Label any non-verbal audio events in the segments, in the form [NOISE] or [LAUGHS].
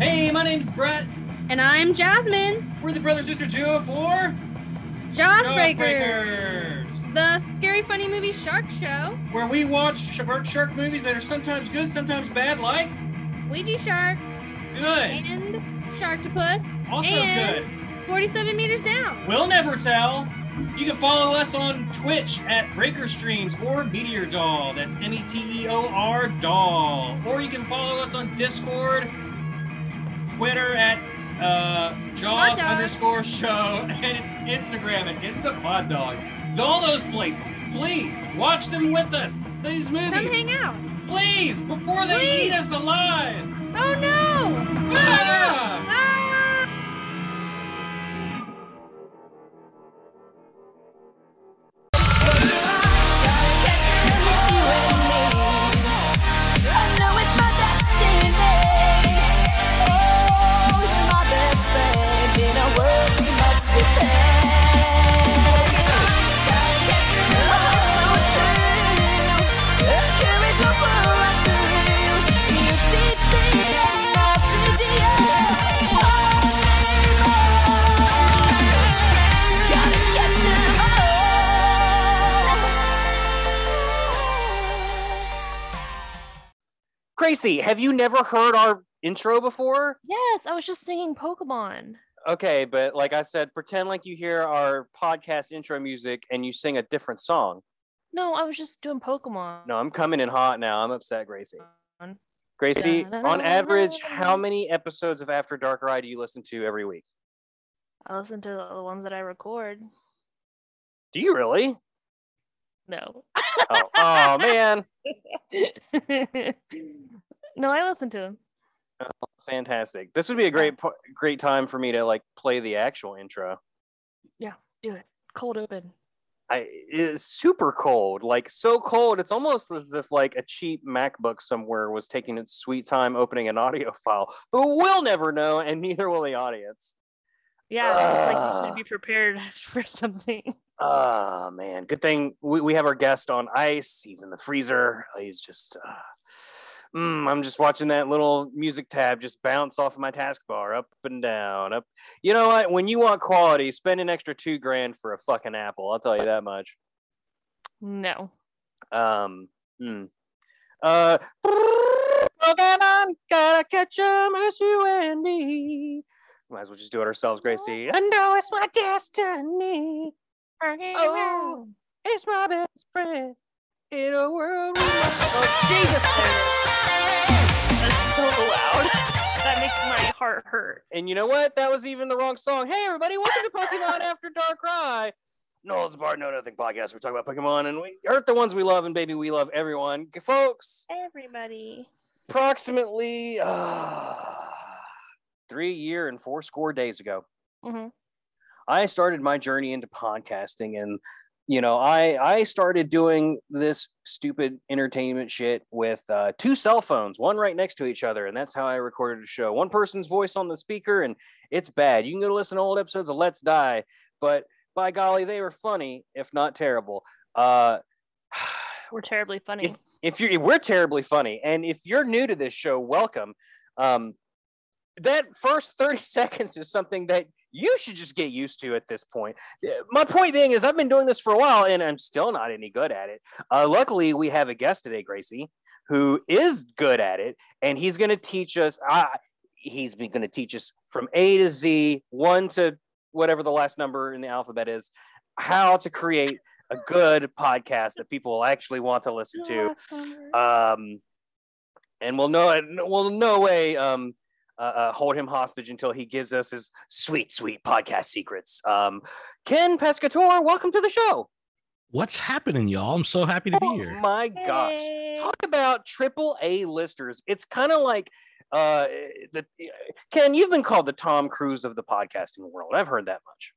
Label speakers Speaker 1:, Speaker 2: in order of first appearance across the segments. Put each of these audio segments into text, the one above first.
Speaker 1: Hey, my name's Brett.
Speaker 2: And I'm Jasmine.
Speaker 1: We're the brother sister duo for
Speaker 2: Jawsbreakers, the scary funny movie shark show.
Speaker 1: where we watch shark shark movies that are sometimes good, sometimes bad, like
Speaker 2: Ouija Shark
Speaker 1: good,
Speaker 2: and Sharktopus.
Speaker 1: also
Speaker 2: and
Speaker 1: good.
Speaker 2: 47 meters down.
Speaker 1: We'll never tell. You can follow us on Twitch at Breaker Streams or Meteor Doll. That's M E T E O R Doll. Or you can follow us on Discord, Twitter at uh, Jaws underscore show, [LAUGHS] and Instagram at It's the Pod Dog. All those places, please watch them with us. These movies.
Speaker 2: Come hang out.
Speaker 1: please, before they
Speaker 2: Please.
Speaker 1: eat us alive.
Speaker 2: Oh no!
Speaker 1: Ah!
Speaker 2: Ah!
Speaker 3: Gracie, have you never heard our intro before?
Speaker 4: Yes, I was just singing Pokemon.
Speaker 3: Okay, but like I said, pretend like you hear our podcast intro music and you sing a different song.
Speaker 4: No, I was just doing Pokemon.
Speaker 3: No, I'm coming in hot now. I'm upset, Gracie. Gracie, on average, how many episodes of After Darkrai do you listen to every week?
Speaker 4: I listen to the ones that I record.
Speaker 3: Do you really?
Speaker 4: No.
Speaker 3: Oh, oh man, [LAUGHS]
Speaker 4: no, I listen to them.
Speaker 3: fantastic! This would be a great, great time for me to like play the actual intro.
Speaker 4: Yeah, do it. Cold open.
Speaker 3: I it's super cold, like so cold. It's almost as if like a cheap MacBook somewhere was taking its sweet time opening an audio [LAUGHS] file. But we'll never know, and neither will the audience.
Speaker 4: Yeah, it's like you
Speaker 3: Ah.
Speaker 4: should be prepared [LAUGHS] for something.
Speaker 3: Oh man, good thing we, we have our guest on ice. He's in the freezer. He's just uh, mm, I'm just watching that little music tab just bounce off of my taskbar up and down. Up. You know what? When you want quality, spend an extra two grand for a fucking apple. I'll tell you that much.
Speaker 4: No.
Speaker 3: Um, hmm. uh, Pokemon, gotta catch 'em as you and me. Might as well just do it ourselves, Gracie. I know it's my destiny. Oh, it's my best friend in a world. Without... [GASPS] Oh, Jesus!
Speaker 4: So loud. [LAUGHS] that makes my heart hurt.
Speaker 3: And you know what? That was even the wrong song. Hey, everybody, welcome to Pokemon [LAUGHS] After Darkrai. No, it's Bar No Nothing podcast. We're talking about Pokemon, and we hurt the ones we love, and baby, we love everyone, folks.
Speaker 4: Everybody.
Speaker 3: approximately uh, three year and four score days ago
Speaker 4: hmm
Speaker 3: i started my journey into podcasting and you know i i started doing this stupid entertainment shit with uh, two cell phones one right next to each other and that's how i recorded a show. One person's voice on the speaker and it's bad. You can go to listen to old episodes of let's die but by golly they were funny if not terrible. Uh [SIGHS]
Speaker 4: We're terribly funny.
Speaker 3: if you're we're terribly funny and if you're new to this show welcome. Um that first 30 [LAUGHS] seconds is something that you should just get used to at this point. My point being is i've been doing this for a while and i'm still not any good at it. Uh, luckily we have a guest today gracie who is good at it and he's going to teach us uh, he's going to teach us from a to z one to whatever the last number in the alphabet is how to create a good podcast that people will actually want to listen to. um, and we'll no we'll no way um, uh, uh, hold him hostage until he gives us his sweet, sweet podcast secrets. Um, Ken Pescatore, welcome to the show.
Speaker 5: What's happening, y'all? I'm so happy to be
Speaker 3: Oh
Speaker 5: here.
Speaker 3: my gosh!
Speaker 4: Hey.
Speaker 3: Talk about triple A listers. It's kind of like uh, the Ken. You've been called the Tom Cruise of the podcasting world. I've heard that much.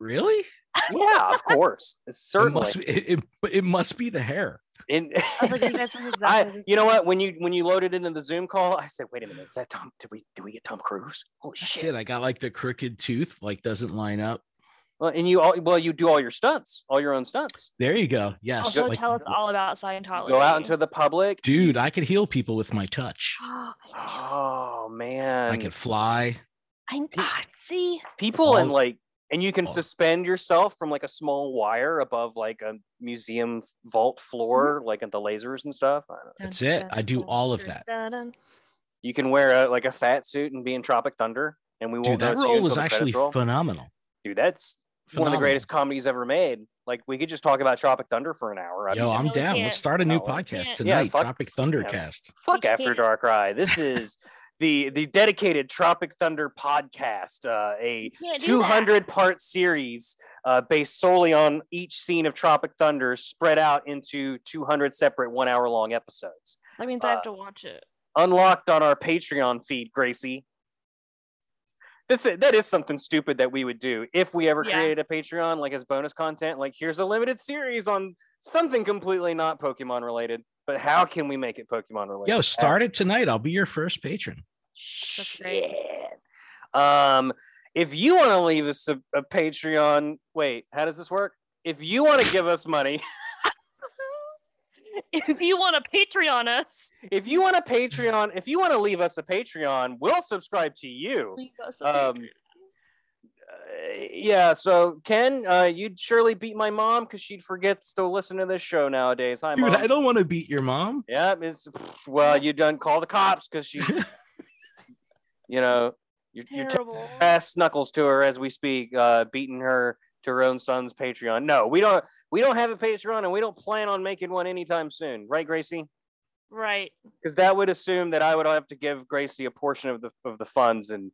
Speaker 5: Really?
Speaker 3: Yeah, of course,
Speaker 5: It
Speaker 3: certainly.
Speaker 5: must, be, it, it, it must be the hair.
Speaker 3: In-
Speaker 4: I was like, [LAUGHS] that's exactly
Speaker 3: I, you know what? When you when you loaded into the Zoom call, I said, "Wait a minute, is that Tom? Did we did we get Tom Cruise? Holy
Speaker 5: That's
Speaker 3: shit!"
Speaker 5: it. I got like the crooked tooth, like doesn't line up.
Speaker 3: Well, and you all well, you do all your stunts, all your own stunts.
Speaker 5: There you go. Yes.
Speaker 4: Also,
Speaker 5: like-
Speaker 4: tell us all about Scientology.
Speaker 3: Go out into the public.
Speaker 5: dude, I could heal people with my touch. [GASPS]
Speaker 3: Oh man,
Speaker 5: I could fly.
Speaker 4: I ah, see.
Speaker 3: people and
Speaker 5: all-
Speaker 3: like and you can
Speaker 5: all-
Speaker 3: suspend yourself from like a small wire above like a museum vault floor like at the lasers and stuff I don't know.
Speaker 5: That's it. I do all of that.
Speaker 3: You can wear a, like a fat suit and be in tropic thunder and we won't
Speaker 5: Dude, that
Speaker 3: know it's you
Speaker 5: role was actually
Speaker 3: credits
Speaker 5: phenomenal.
Speaker 3: dude that's one of the greatest comedies ever made like we could just talk about tropic thunder for an hour I'd
Speaker 5: Yo,
Speaker 3: be
Speaker 5: I'm down.
Speaker 4: can't.
Speaker 5: Let's start a new podcast
Speaker 4: can't.
Speaker 3: Yeah,
Speaker 5: tonight.
Speaker 3: fuck-
Speaker 5: Tropic Thundercast.
Speaker 3: fuck After Darkrai this [LAUGHS] is the the dedicated tropic thunder podcast uh a
Speaker 4: You can't do that.
Speaker 3: 200 part series uh, based solely on each scene of Tropic Thunder spread out into 200 separate one hour long episodes.
Speaker 4: That means I
Speaker 3: uh,
Speaker 4: have to watch it.
Speaker 3: Unlocked on our Patreon feed, Gracie. This is, that is something stupid that we would do if we ever
Speaker 4: Yeah.
Speaker 3: created a Patreon, like as bonus content. Like, here's a limited series on something completely not Pokemon related, but how can we make it Pokemon related?
Speaker 5: Yo, start it tonight. I'll be your first patron.
Speaker 3: Shit. Um, if you want to leave us a, a Patreon, wait, how does this work? If you want to give us money, [LAUGHS]
Speaker 4: If you want to Patreon us,
Speaker 3: if you want a Patreon, if you want to leave us a Patreon, we'll subscribe to you.
Speaker 4: leave us a
Speaker 3: Um,
Speaker 4: Patreon.
Speaker 3: Uh, yeah, so Ken, uh, you'd surely beat my mom because she'd forget to listen to this show nowadays. Hi,
Speaker 5: Dude,
Speaker 3: mom.
Speaker 5: I don't want to beat your mom.
Speaker 3: Yeah, it's well, you done call the cops because she's, [LAUGHS] you know, you're, you're
Speaker 4: terrible.
Speaker 3: ass knuckles to her as we speak, uh, beating her to her own son's Patreon. No, we don't. We don't have a Patreon, and we don't plan on making one anytime soon, right, Gracie?
Speaker 4: Right.
Speaker 3: Because that would assume that I would have to give Gracie a portion of the of the funds, and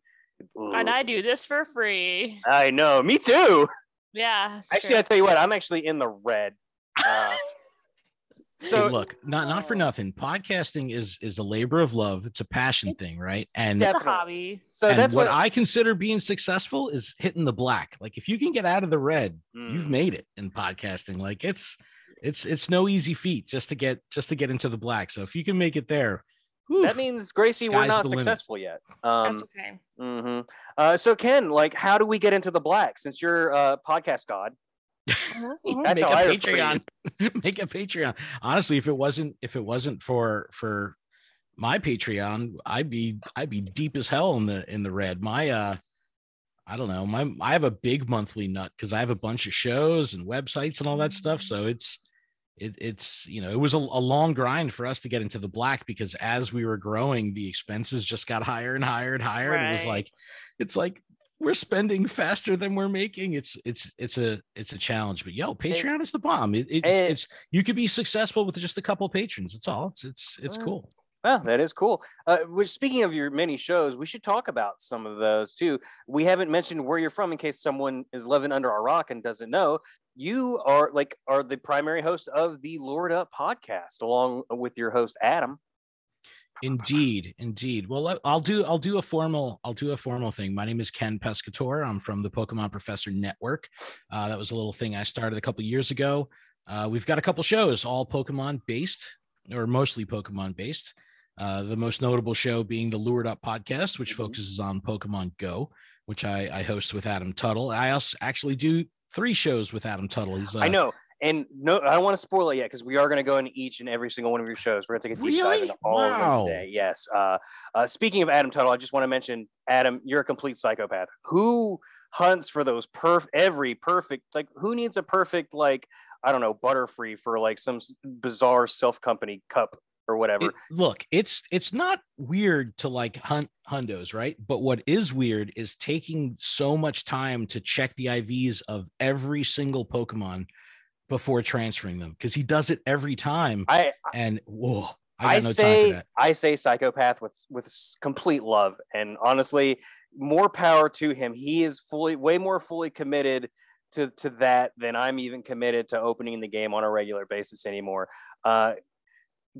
Speaker 4: And I do this for free.
Speaker 3: I know, me too. [LAUGHS]
Speaker 4: Yeah. it's
Speaker 3: Actually, I tell you what, I'm actually in the red. Uh, [LAUGHS] so
Speaker 5: hey, look, not not for nothing. Podcasting is is a labor of love. It's a passion thing, right? And
Speaker 3: Yeah,
Speaker 4: it's a hobby.
Speaker 3: so
Speaker 5: and
Speaker 3: that's
Speaker 5: what,
Speaker 3: what,
Speaker 5: I consider being successful is hitting the black. Like if you can get out of the red, you've
Speaker 3: Mm.
Speaker 5: made it in podcasting. Like it's it's it's no easy feat just to get just to get into the black. So if you can make it there, whew,
Speaker 3: that means Gracie, we're not
Speaker 5: the limit.
Speaker 3: successful yet. Um,
Speaker 4: That's okay.
Speaker 3: mhm. uh, so Ken, like, how do we get into the black? Since you're uh, podcast god, [LAUGHS]
Speaker 4: mhm.
Speaker 3: That's
Speaker 5: make
Speaker 3: how
Speaker 5: a
Speaker 3: I refer to you.
Speaker 5: Patreon. [LAUGHS] make a Patreon. Honestly, if it wasn't if it wasn't for for my Patreon, I'd be I'd be deep as hell in the in the red. My uh I don't know. My I have a big monthly nut because I have a bunch of shows and websites and all that stuff. So it's it, it's you know it was a, a long grind for us to get into the black because as we were growing, the expenses just got higher and higher and higher. And it was like it's like we're spending faster than we're making. It's it's it's a it's a challenge. But yo, Patreon is the bomb. It, it's
Speaker 3: and-
Speaker 5: it's you could be successful with just a couple patrons. That's all. It's it's it's
Speaker 3: Well,
Speaker 5: cool.
Speaker 3: Well, that is cool. Uh, which, speaking of your many shows, we should talk about some of those too. We haven't mentioned where you're from in case someone is living under a rock and doesn't know. You are like are the primary host of the Lured Up podcast, along with your host Adam.
Speaker 5: Indeed, indeed. Well, I'll do I'll do a formal I'll do a formal thing. My name is Ken Pescatore. I'm from the Pokemon Professor Network. Uh, that was a little thing I started a couple years ago. Uh, we've got a couple shows, all Pokemon based, or mostly Pokemon based. Uh, the most notable show being the Lured Up podcast, which
Speaker 3: Mhm.
Speaker 5: focuses on Pokemon Go, which I, I host with Adam Tuttle. I also actually do three shows with Adam Tuttle. He's uh,
Speaker 3: I know, and no, I don't want to spoil it yet because we are going to go into each and every single one of your shows. We're going to take a deep dive into all of them today. Yes. Uh, uh, speaking of Adam Tuttle, I just want to mention Adam. You're a complete psychopath. Who hunts for those perf every perfect like who needs a perfect like I don't know Butterfree for like some bizarre self company cup or whatever.
Speaker 5: it- look, it's it's not weird to like hunt hundos, right? But what is weird is taking so much time to check the IVs of every single Pokemon before transferring them because he does it every time.
Speaker 3: I
Speaker 5: And whoa,
Speaker 3: I,
Speaker 5: I no time
Speaker 3: say
Speaker 5: for that.
Speaker 3: I say psychopath with with complete love and honestly more power to him. He is fully way more fully committed to to that than I'm even committed to opening the game on a regular basis anymore. Uh,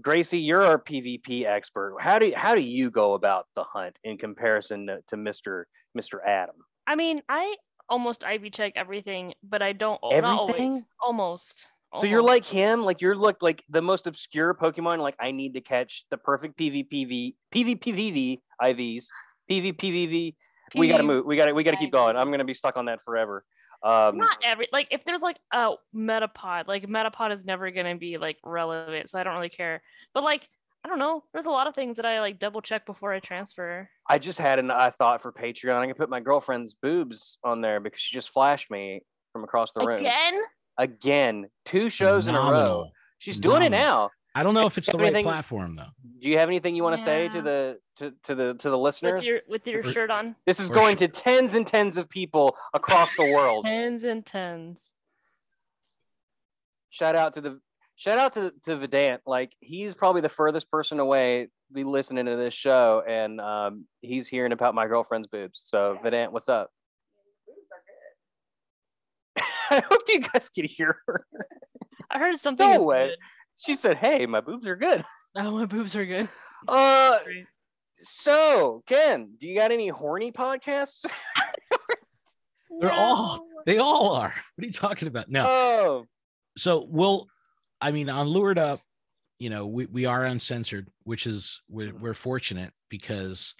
Speaker 3: Gracie, you're our PvP expert. How do how do you go about the hunt in comparison to, to Mr. Mr. Adam?
Speaker 4: I mean, I almost IV check everything, but I don't. Not always.
Speaker 3: Everything?
Speaker 4: Almost.
Speaker 3: So you're like him, like you're look like the most obscure Pokemon. Like I need to catch the perfect PvPV, PvPVV IVs, PvPVV. We gotta move. We gotta we gotta keep going. I'm gonna be stuck on that forever. Um,
Speaker 4: Not every like if there's like a Metapod, like Metapod is never gonna be like relevant, so I don't really care. But like I don't know, there's a lot of things that I like double check before I transfer.
Speaker 3: I just had an I thought for Patreon. I can put my girlfriend's boobs on there because she just flashed me from across the room.
Speaker 4: Again,
Speaker 3: Again, two shows in a row.
Speaker 5: Phenomenal.
Speaker 3: She's doing it now.
Speaker 5: I don't know if it's the right platform though.
Speaker 3: Do you have anything you want to say to the to, to the to the listeners?
Speaker 4: with your with your
Speaker 5: Or-
Speaker 4: shirt on,
Speaker 3: this is
Speaker 5: or
Speaker 3: going
Speaker 5: sh-
Speaker 3: to tens and tens of people across the world. [LAUGHS]
Speaker 4: tens and tens.
Speaker 3: shout out to the shout out to to Vedant. Like he's probably the furthest person away to be listening to this show, and um, he's hearing about my girlfriend's boobs. So Vedant, what's up? [LAUGHS] I hope you guys can hear her.
Speaker 4: I heard something.
Speaker 3: No way.
Speaker 4: good.
Speaker 3: She said, "Hey, my boobs are good." [LAUGHS]
Speaker 4: Oh, my boobs are good.
Speaker 3: Uh, so Ken, do you got any horny podcasts? [LAUGHS]
Speaker 5: They're all they all are. What are you talking about? No.
Speaker 3: Oh,
Speaker 5: so we'll i mean on lured up you know we, we are uncensored which is we're, we're fortunate because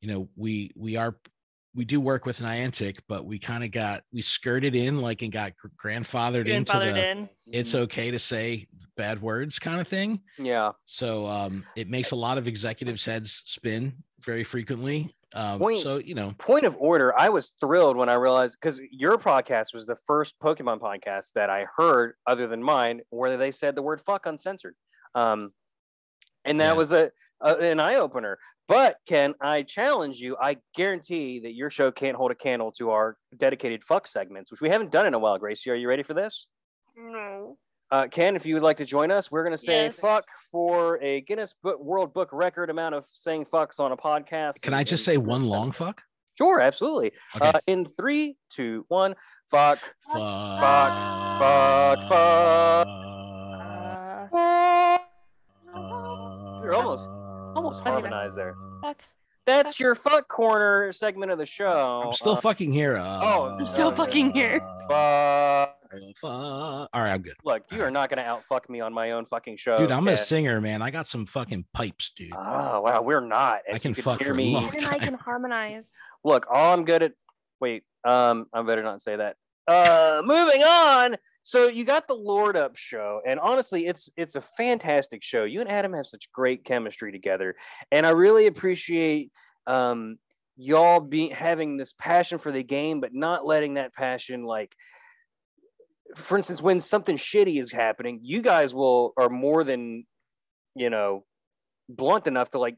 Speaker 5: you know we we are we do work with niantic but we kind of got we skirted in like and got gr- grandfathered, into the
Speaker 4: in.
Speaker 5: it's okay to say bad words kind of thing
Speaker 3: yeah.
Speaker 5: so um it makes a lot of executives heads spin very frequently um
Speaker 3: Point-
Speaker 5: so you know
Speaker 3: point of order i was thrilled when i realized because your podcast was the first pokemon podcast that i heard other than mine where they said the word fuck uncensored um, and that
Speaker 5: Yeah.
Speaker 3: was a, a an eye-opener but ken i challenge you i guarantee that your show can't hold a candle to our dedicated fuck segments which we haven't done in a while gracie are you ready for this
Speaker 4: No.
Speaker 3: uh, Ken, if you would like to join us, we're going to say
Speaker 4: Yes.
Speaker 3: fuck for a Guinness Book World Book record amount of saying fucks on a podcast.
Speaker 5: can i just say one long fuck
Speaker 3: Sure, absolutely.
Speaker 5: okay
Speaker 3: Uh, in three, two, one, fuck.
Speaker 5: fuck
Speaker 3: fuck, fuck.
Speaker 4: Uh,
Speaker 3: You're almost- almost
Speaker 4: Fuck.
Speaker 3: harmonized there.
Speaker 4: fuck.
Speaker 3: That's your fuck corner segment of the show.
Speaker 5: I'm still
Speaker 3: Uh,
Speaker 5: fucking here. Uh,
Speaker 3: Oh,
Speaker 4: I'm still fucking here.
Speaker 3: fuck.
Speaker 5: fuck. All right, I'm good.
Speaker 3: Look, you are not going to out fuck me on my own fucking show.
Speaker 5: Dude, I'm
Speaker 3: Ken.
Speaker 5: a singer, man. I got some fucking pipes, dude.
Speaker 3: Oh wow, we're not.
Speaker 5: I
Speaker 3: As
Speaker 5: can fuck
Speaker 3: hear
Speaker 5: for a
Speaker 3: me.
Speaker 5: long
Speaker 4: And I can harmonize.
Speaker 3: Look, all I'm good at. Wait, um, I better not say that. Uh, moving on. So you got the Lured Up show, and honestly, it's it's a fantastic show. You and Adam have such great chemistry together, and I really appreciate um y'all being having this passion for the game, but not letting that passion like. For instance, when something shitty is happening, you guys will are more than, you know, blunt enough to like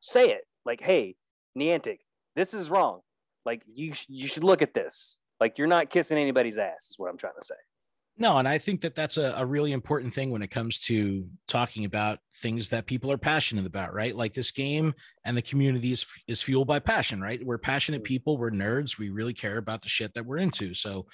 Speaker 3: say it. Like, hey, Niantic, this is wrong. Like you, you should look at this. Like you're not kissing anybody's ass, is what I'm trying to say.
Speaker 5: No, and I think that that's a, a really important thing when it comes to talking about things that people are passionate about, right? Like this game and the community is, is fueled by passion, right? We're passionate people, we're nerds, we really care about the shit that we're into. So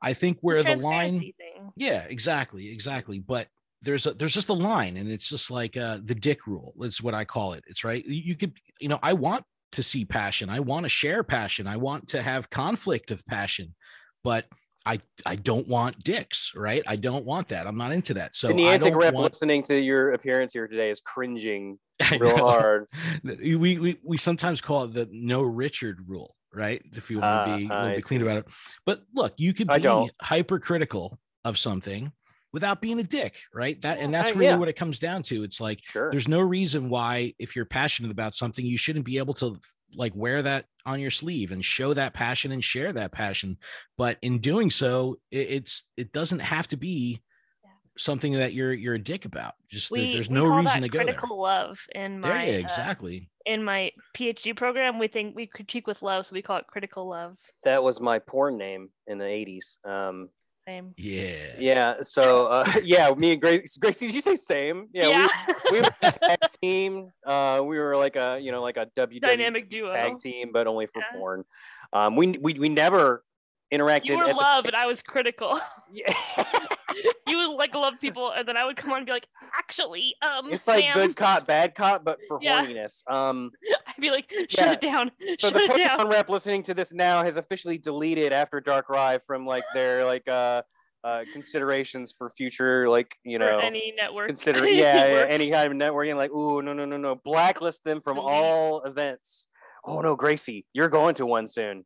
Speaker 5: I think where the line
Speaker 4: thing.
Speaker 5: Yeah, exactly, exactly. But there's a there's just a line, and it's just like uh, the dick rule. It's what I call it. It's right. You you could, you know, I want to see passion. I want to share passion. I want to have conflict of passion, but I I don't want dicks. Right. I don't want that. I'm not into that. So
Speaker 3: the
Speaker 5: I
Speaker 3: rep
Speaker 5: want.
Speaker 3: listening to your appearance here today is cringing [LAUGHS] real hard.
Speaker 5: we, we we sometimes call it the no Richard rule, right? If you want to be,
Speaker 3: Ah,
Speaker 5: to
Speaker 3: I
Speaker 5: be clean about it. But look, you could
Speaker 3: I
Speaker 5: be
Speaker 3: don't.
Speaker 5: hypercritical of something without being a dick, right? That and that's
Speaker 3: Uh,
Speaker 5: really
Speaker 3: yeah.
Speaker 5: what it comes down to. It's like
Speaker 3: Sure.
Speaker 5: there's no reason why if you're passionate about something, you shouldn't be able to like wear that on your sleeve and show that passion and share that passion. But in doing so, it, it's it doesn't have to be something that you're you're a dick about. Just that
Speaker 4: We,
Speaker 5: there's no reason to go there.
Speaker 4: critical love in
Speaker 5: There,
Speaker 4: my
Speaker 5: yeah,
Speaker 4: uh,
Speaker 5: exactly.
Speaker 4: in my PhD program. We think we critique with love, so we call it critical love.
Speaker 3: That was my porn name in the 80s. Um,
Speaker 4: Same.
Speaker 5: Yeah.
Speaker 3: yeah. So, uh, [LAUGHS] yeah, me and Grace, Gracie, did you say same? Yeah. We, [LAUGHS] we were a tag team. Uh, we were like a, you know, like a WWE
Speaker 4: dynamic duo.
Speaker 3: tag team, but only for
Speaker 4: Yeah.
Speaker 3: porn. Um, we, we, we never interacted.
Speaker 4: You were love, and I was critical. [LAUGHS]
Speaker 3: Yeah. [LAUGHS]
Speaker 4: you would like love people, and then I would come on and be like, actually, um,
Speaker 3: it's like
Speaker 4: ma'am."
Speaker 3: good cop, bad cop, but for
Speaker 4: Yeah.
Speaker 3: horniness. Um, [LAUGHS]
Speaker 4: I'd be like, shut
Speaker 3: Yeah.
Speaker 4: it down,
Speaker 3: so
Speaker 4: shut
Speaker 3: the
Speaker 4: it down.
Speaker 3: Rep listening to this now has officially deleted After Darkrai from like their like uh, uh considerations for future like you know
Speaker 4: any network.
Speaker 3: consider yeah,
Speaker 4: network.
Speaker 3: any kind of networking like ooh no no no no blacklist them from
Speaker 4: Delete.
Speaker 3: all events. Oh no, Gracie, you're going to one soon.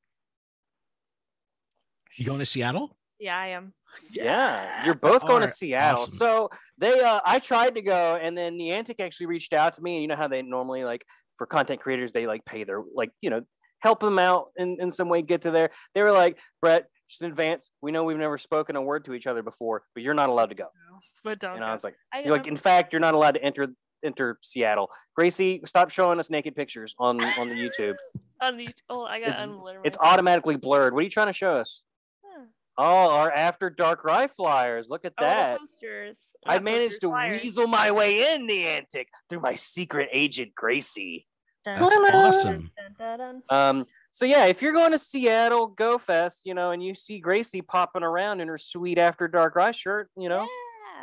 Speaker 5: You going to Seattle?
Speaker 4: Yeah, I am.
Speaker 3: Yeah, you're both going to Seattle.
Speaker 5: awesome.
Speaker 3: So they, uh, I tried to go, and then Niantic actually reached out to me. And you know how they normally like for content creators, they like pay their like you know help them out in in some way get to there. They were like, Brett, just in advance, we know we've never spoken a word to each other before, but you're not allowed to go.
Speaker 4: But don't.
Speaker 3: And I was like,
Speaker 4: I,
Speaker 3: you're like, in fact, you're not allowed to enter enter Seattle. Gracie, stop showing us naked pictures on on the YouTube. [LAUGHS]
Speaker 4: on the, oh, I got
Speaker 3: It's-
Speaker 4: unlimited.
Speaker 3: It's automatically blurred. What are you trying to show us?
Speaker 4: Huh.
Speaker 3: Oh, our After Darkrai flyers. Look at
Speaker 4: Oh,
Speaker 3: that.
Speaker 4: posters.
Speaker 3: I
Speaker 4: Not
Speaker 3: managed
Speaker 4: posters,
Speaker 3: to
Speaker 4: flyers.
Speaker 3: weasel my way in the antic through my secret agent Gracie.
Speaker 5: That's
Speaker 4: dun, dun,
Speaker 5: awesome.
Speaker 3: Um, so yeah, if you're going to Seattle Go Fest, you know, and you see Gracie popping around in her sweet After Darkrai shirt, you know,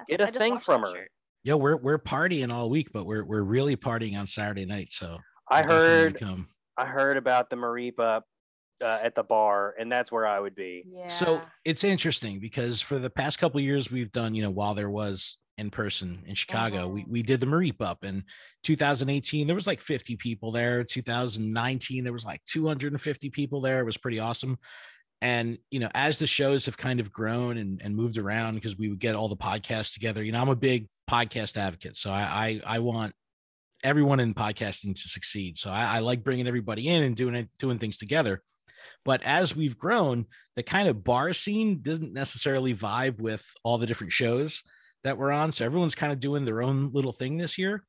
Speaker 4: Yeah.
Speaker 3: get a thing from her.
Speaker 4: shirt.
Speaker 5: Yo, we're we're partying all week, but we're we're really partying on Saturday night. So
Speaker 3: I heard. I heard about the Mareep up uh, at the bar, and that's where I would be.
Speaker 4: Yeah.
Speaker 5: So it's interesting because for the past couple of years we've done, you know, while there was in person in Chicago, we
Speaker 4: Mhm.
Speaker 5: we did the Mareep up in 2018. There was like 50 people there. 2019 there was like 250 people there. It was pretty awesome. And you know, as the shows have kind of grown and, and moved around because we would get all the podcasts together. You know, I'm a big podcast advocate, so I I, I want everyone in podcasting to succeed. So I, I like bringing everybody in and doing it, doing things together. But as we've grown, the kind of bar scene doesn't necessarily vibe with all the different shows that we're on. So everyone's kind of doing their own little thing this year.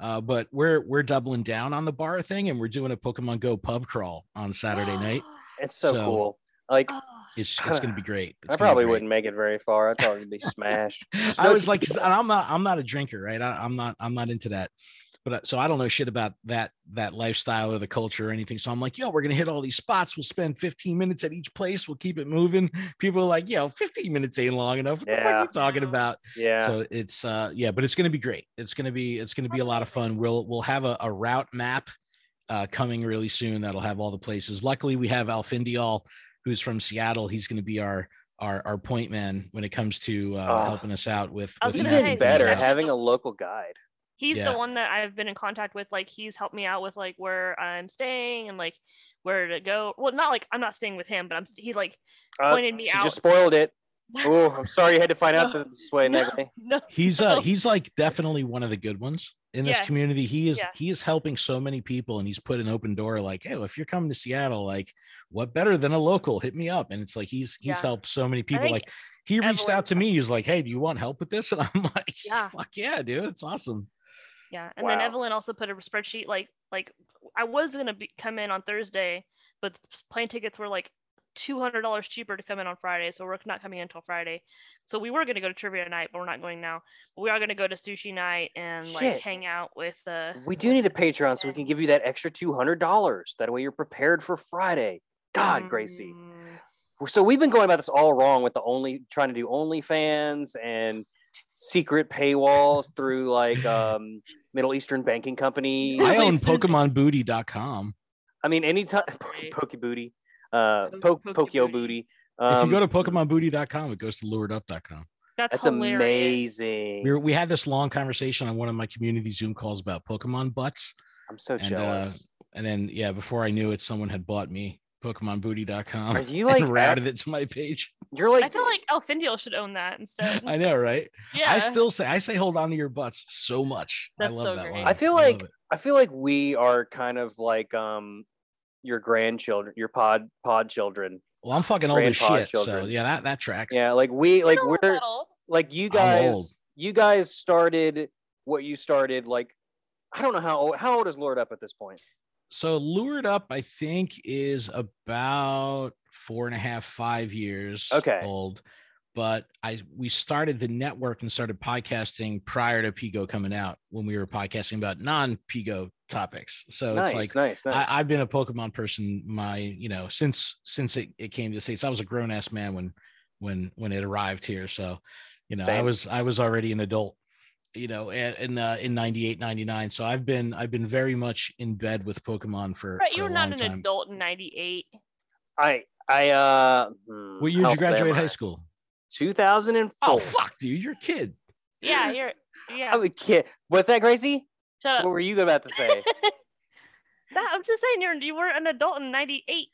Speaker 5: Uh, but we're we're doubling down on the bar thing, and we're doing a Pokemon Go pub crawl on Saturday [GASPS] night.
Speaker 3: It's so,
Speaker 5: So-
Speaker 3: cool. Like
Speaker 4: Oh,
Speaker 5: It's it's gonna be great. It's
Speaker 3: I probably
Speaker 5: great.
Speaker 3: wouldn't make it very far. I'd probably be [LAUGHS] smashed.
Speaker 5: I was like, [LAUGHS] I'm not, I'm not a drinker, right? I, I'm not, I'm not into that. But uh, so I don't know shit about that, that lifestyle or the culture or anything. So I'm like, yo, we're gonna hit all these spots. We'll spend 15 minutes at each place. We'll keep it moving. People are like, yo, 15 minutes ain't long enough. What the fuck are you talking about?
Speaker 3: Yeah.
Speaker 5: So it's, uh, yeah, but it's gonna be great. It's gonna be, it's gonna be a lot of fun. We'll, we'll have a, a route map uh, coming really soon that'll have all the places. Luckily, we have Alfindial, who's from Seattle. He's gonna be our our our point man when it comes to uh,
Speaker 3: Oh.
Speaker 5: helping us out with.
Speaker 4: I was
Speaker 5: with
Speaker 4: gonna
Speaker 3: Even
Speaker 4: say,
Speaker 3: better having a local guide.
Speaker 4: He's
Speaker 5: Yeah.
Speaker 4: the one that I've been in contact with. Like he's helped me out with like where I'm staying and like where to go. Well, not like I'm not staying with him, but I'm st- he like
Speaker 3: Uh,
Speaker 4: Pointed me
Speaker 3: she
Speaker 4: out.
Speaker 3: just spoiled it. [LAUGHS] Oh, I'm sorry you had to find out this way,
Speaker 4: no, [LAUGHS] no,
Speaker 5: He's uh
Speaker 4: No.
Speaker 5: he's like definitely one of the good ones in this
Speaker 4: Yes.
Speaker 5: community. He is
Speaker 4: Yeah.
Speaker 5: he is helping so many people and he's put an open door like, hey, if you're coming to Seattle, like what better than a local? Hit me up. And it's like he's he's
Speaker 4: Yeah.
Speaker 5: helped so many people. Like he reached out to me. He was like, Hey, do you want help with this? [LAUGHS] And I'm like,
Speaker 4: Yeah.
Speaker 5: fuck yeah, dude. It's awesome.
Speaker 4: Yeah, and then Evelyn also put a spreadsheet like like I was gonna be, come in on Thursday, but plane tickets were like two hundred dollars cheaper to come in on Friday, so we're not coming in until Friday. So we were gonna go to trivia night, but we're not going now. But we are gonna go to sushi night and like hang out with uh
Speaker 3: We do need a Patreon so we can give you that extra two hundred dollars. That way you're prepared for Friday. God, Gracie.
Speaker 4: mm,
Speaker 3: So we've been going about this all wrong with the only trying to do OnlyFans and secret paywalls through like um Middle Eastern banking companies.
Speaker 5: I
Speaker 4: Wait,
Speaker 5: own
Speaker 4: so-
Speaker 5: PokemonBooty.com.
Speaker 3: I mean, anytime
Speaker 4: Great. [LAUGHS]
Speaker 3: Poke Booty, uh, Poke
Speaker 4: Poke
Speaker 3: Pokeo
Speaker 4: Booty.
Speaker 3: Booty.
Speaker 5: if
Speaker 3: Um,
Speaker 5: you go to PokemonBooty.com, it goes to luredup.com.
Speaker 4: That's,
Speaker 3: that's amazing.
Speaker 5: We, were, we had this long conversation on one of my community Zoom calls about Pokemon butts.
Speaker 3: I'm so
Speaker 5: and, uh,
Speaker 3: jealous.
Speaker 5: And then, yeah, before I knew it, someone had bought me PokemonBooty.com
Speaker 3: Are you [LAUGHS] like
Speaker 5: routed it to my page.
Speaker 3: you're like
Speaker 4: I feel like Elfindiel should own that instead. [LAUGHS]
Speaker 5: I know, right?
Speaker 4: yeah.
Speaker 5: I still say I say hold on to your butts so much.
Speaker 4: That's
Speaker 5: I love
Speaker 4: so
Speaker 5: that
Speaker 4: great.
Speaker 5: line.
Speaker 3: I feel
Speaker 5: love
Speaker 3: like
Speaker 5: it.
Speaker 3: I feel like we are kind of like um your grandchildren, your pod pod children.
Speaker 5: well, I'm fucking old as
Speaker 3: grandpa
Speaker 5: shit. So yeah, that that tracks.
Speaker 3: Yeah, like we like we're
Speaker 4: that
Speaker 3: like you guys you guys started what you started like I don't know how old how old is Lured Up at this point?
Speaker 5: So lured up, I think, is about four and a half, five years
Speaker 3: Okay.
Speaker 5: old. But I we started the network and started podcasting prior to PoGo coming out when we were podcasting about non-PoGo topics. So
Speaker 3: nice,
Speaker 5: it's like
Speaker 3: nice, nice.
Speaker 5: I, I've been a Pokemon person my, you know, since since it, it came to the States. I was a grown ass man when when when it arrived here. So, you know, I was I was already an adult, you know, in uh, in 98, 99. So I've been I've been very much in bed with Pokemon for,
Speaker 4: Right,
Speaker 5: for
Speaker 4: you
Speaker 5: a
Speaker 4: were not an
Speaker 5: time.
Speaker 4: adult in '98.
Speaker 3: I I uh hmm,
Speaker 5: What year did you graduate high school?
Speaker 3: 2004.
Speaker 5: Oh fuck, dude, you're a kid.
Speaker 4: Yeah, you're. Yeah.
Speaker 3: I'm a kid. What's that, Gracie?
Speaker 4: Shut up.
Speaker 3: What were you about to say? [LAUGHS]
Speaker 4: That, I'm just saying you're you were an adult in '98.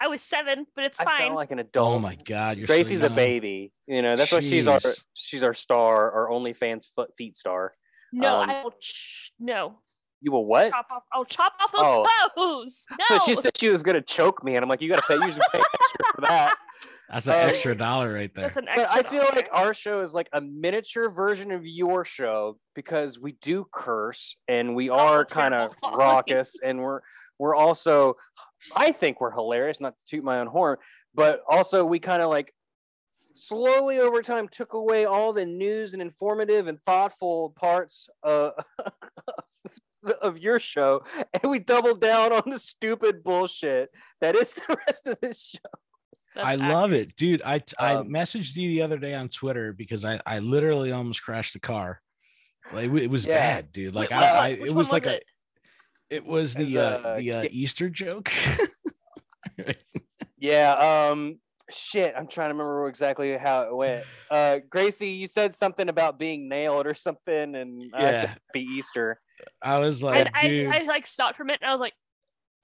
Speaker 4: I was seven, but it's
Speaker 3: I
Speaker 4: fine.
Speaker 3: felt like an adult.
Speaker 5: Oh my god, you're so
Speaker 3: a baby. You know, that's why she's our she's our star, our OnlyFans foot feet star.
Speaker 4: no,
Speaker 3: um,
Speaker 4: I will. Ch- no,
Speaker 3: You will what?
Speaker 4: chop off. I'll chop off those
Speaker 3: Oh.
Speaker 4: toes. [LAUGHS] No.
Speaker 3: thought she said she was gonna choke me, and I'm like, you gotta pay. You should pay extra for that. [LAUGHS]
Speaker 5: That's an
Speaker 3: Uh,
Speaker 5: extra dollar right there.
Speaker 3: But I
Speaker 4: extra
Speaker 3: feel like our show is like a miniature version of your show because we do curse and we
Speaker 4: Also
Speaker 3: are kind of raucous [LAUGHS] and we're we're also I think we're hilarious, not to toot my own horn, but also we kind of like slowly over time took away all the news and informative and thoughtful parts uh, [LAUGHS] of your show and we doubled down on the stupid bullshit that is the [LAUGHS] rest of this show.
Speaker 4: That's
Speaker 5: I love it, dude. I I
Speaker 3: Um,
Speaker 5: messaged you the other day on Twitter because I I literally almost crashed the car. Like it, it was
Speaker 3: Yeah.
Speaker 5: bad, dude. Like
Speaker 4: Wait,
Speaker 5: I,
Speaker 4: what-
Speaker 5: I it was like
Speaker 4: it?
Speaker 5: a it was the uh,
Speaker 3: uh,
Speaker 5: the uh,
Speaker 3: get-
Speaker 5: Easter joke. [LAUGHS]
Speaker 3: Yeah. Um. Shit. I'm trying to remember exactly how it went. Uh, Gracie, you said something about being nailed or something, and I said
Speaker 5: Yeah.
Speaker 3: Happy Easter.
Speaker 5: I was like,
Speaker 4: I,
Speaker 5: dude,
Speaker 4: I,
Speaker 5: I,
Speaker 4: like stopped for a minute and I was like,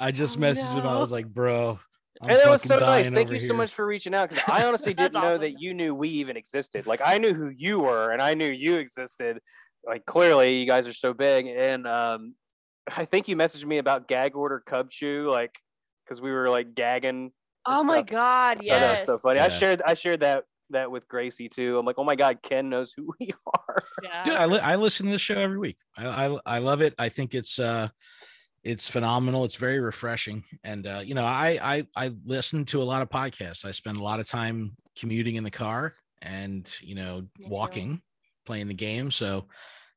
Speaker 4: I
Speaker 5: just
Speaker 4: Oh,
Speaker 5: messaged him. I was like, bro. I'm
Speaker 3: and it was so nice. Thank
Speaker 5: over
Speaker 3: you so much for reaching out because [LAUGHS] I honestly didn't know
Speaker 4: awesome.
Speaker 3: that you knew we even existed. Like I knew who you were, and I knew you existed. Like clearly, you guys are so big, and um, I think you messaged me about gag order Cub Chew, like because we were like gagging.
Speaker 4: oh my
Speaker 3: stuff.
Speaker 4: god,
Speaker 3: I thought that was so funny. I shared I shared that that with Gracie too. I'm like, oh my god, Ken knows who we [LAUGHS] are.
Speaker 4: yeah.
Speaker 5: Dude, I, li- I listen to this show every week. I, I I love it. I think it's uh it's phenomenal. It's very refreshing. And uh, you know, I I I listen to a lot of podcasts. I spend a lot of time commuting in the car and you know,
Speaker 4: Me too.
Speaker 5: walking, playing the game. So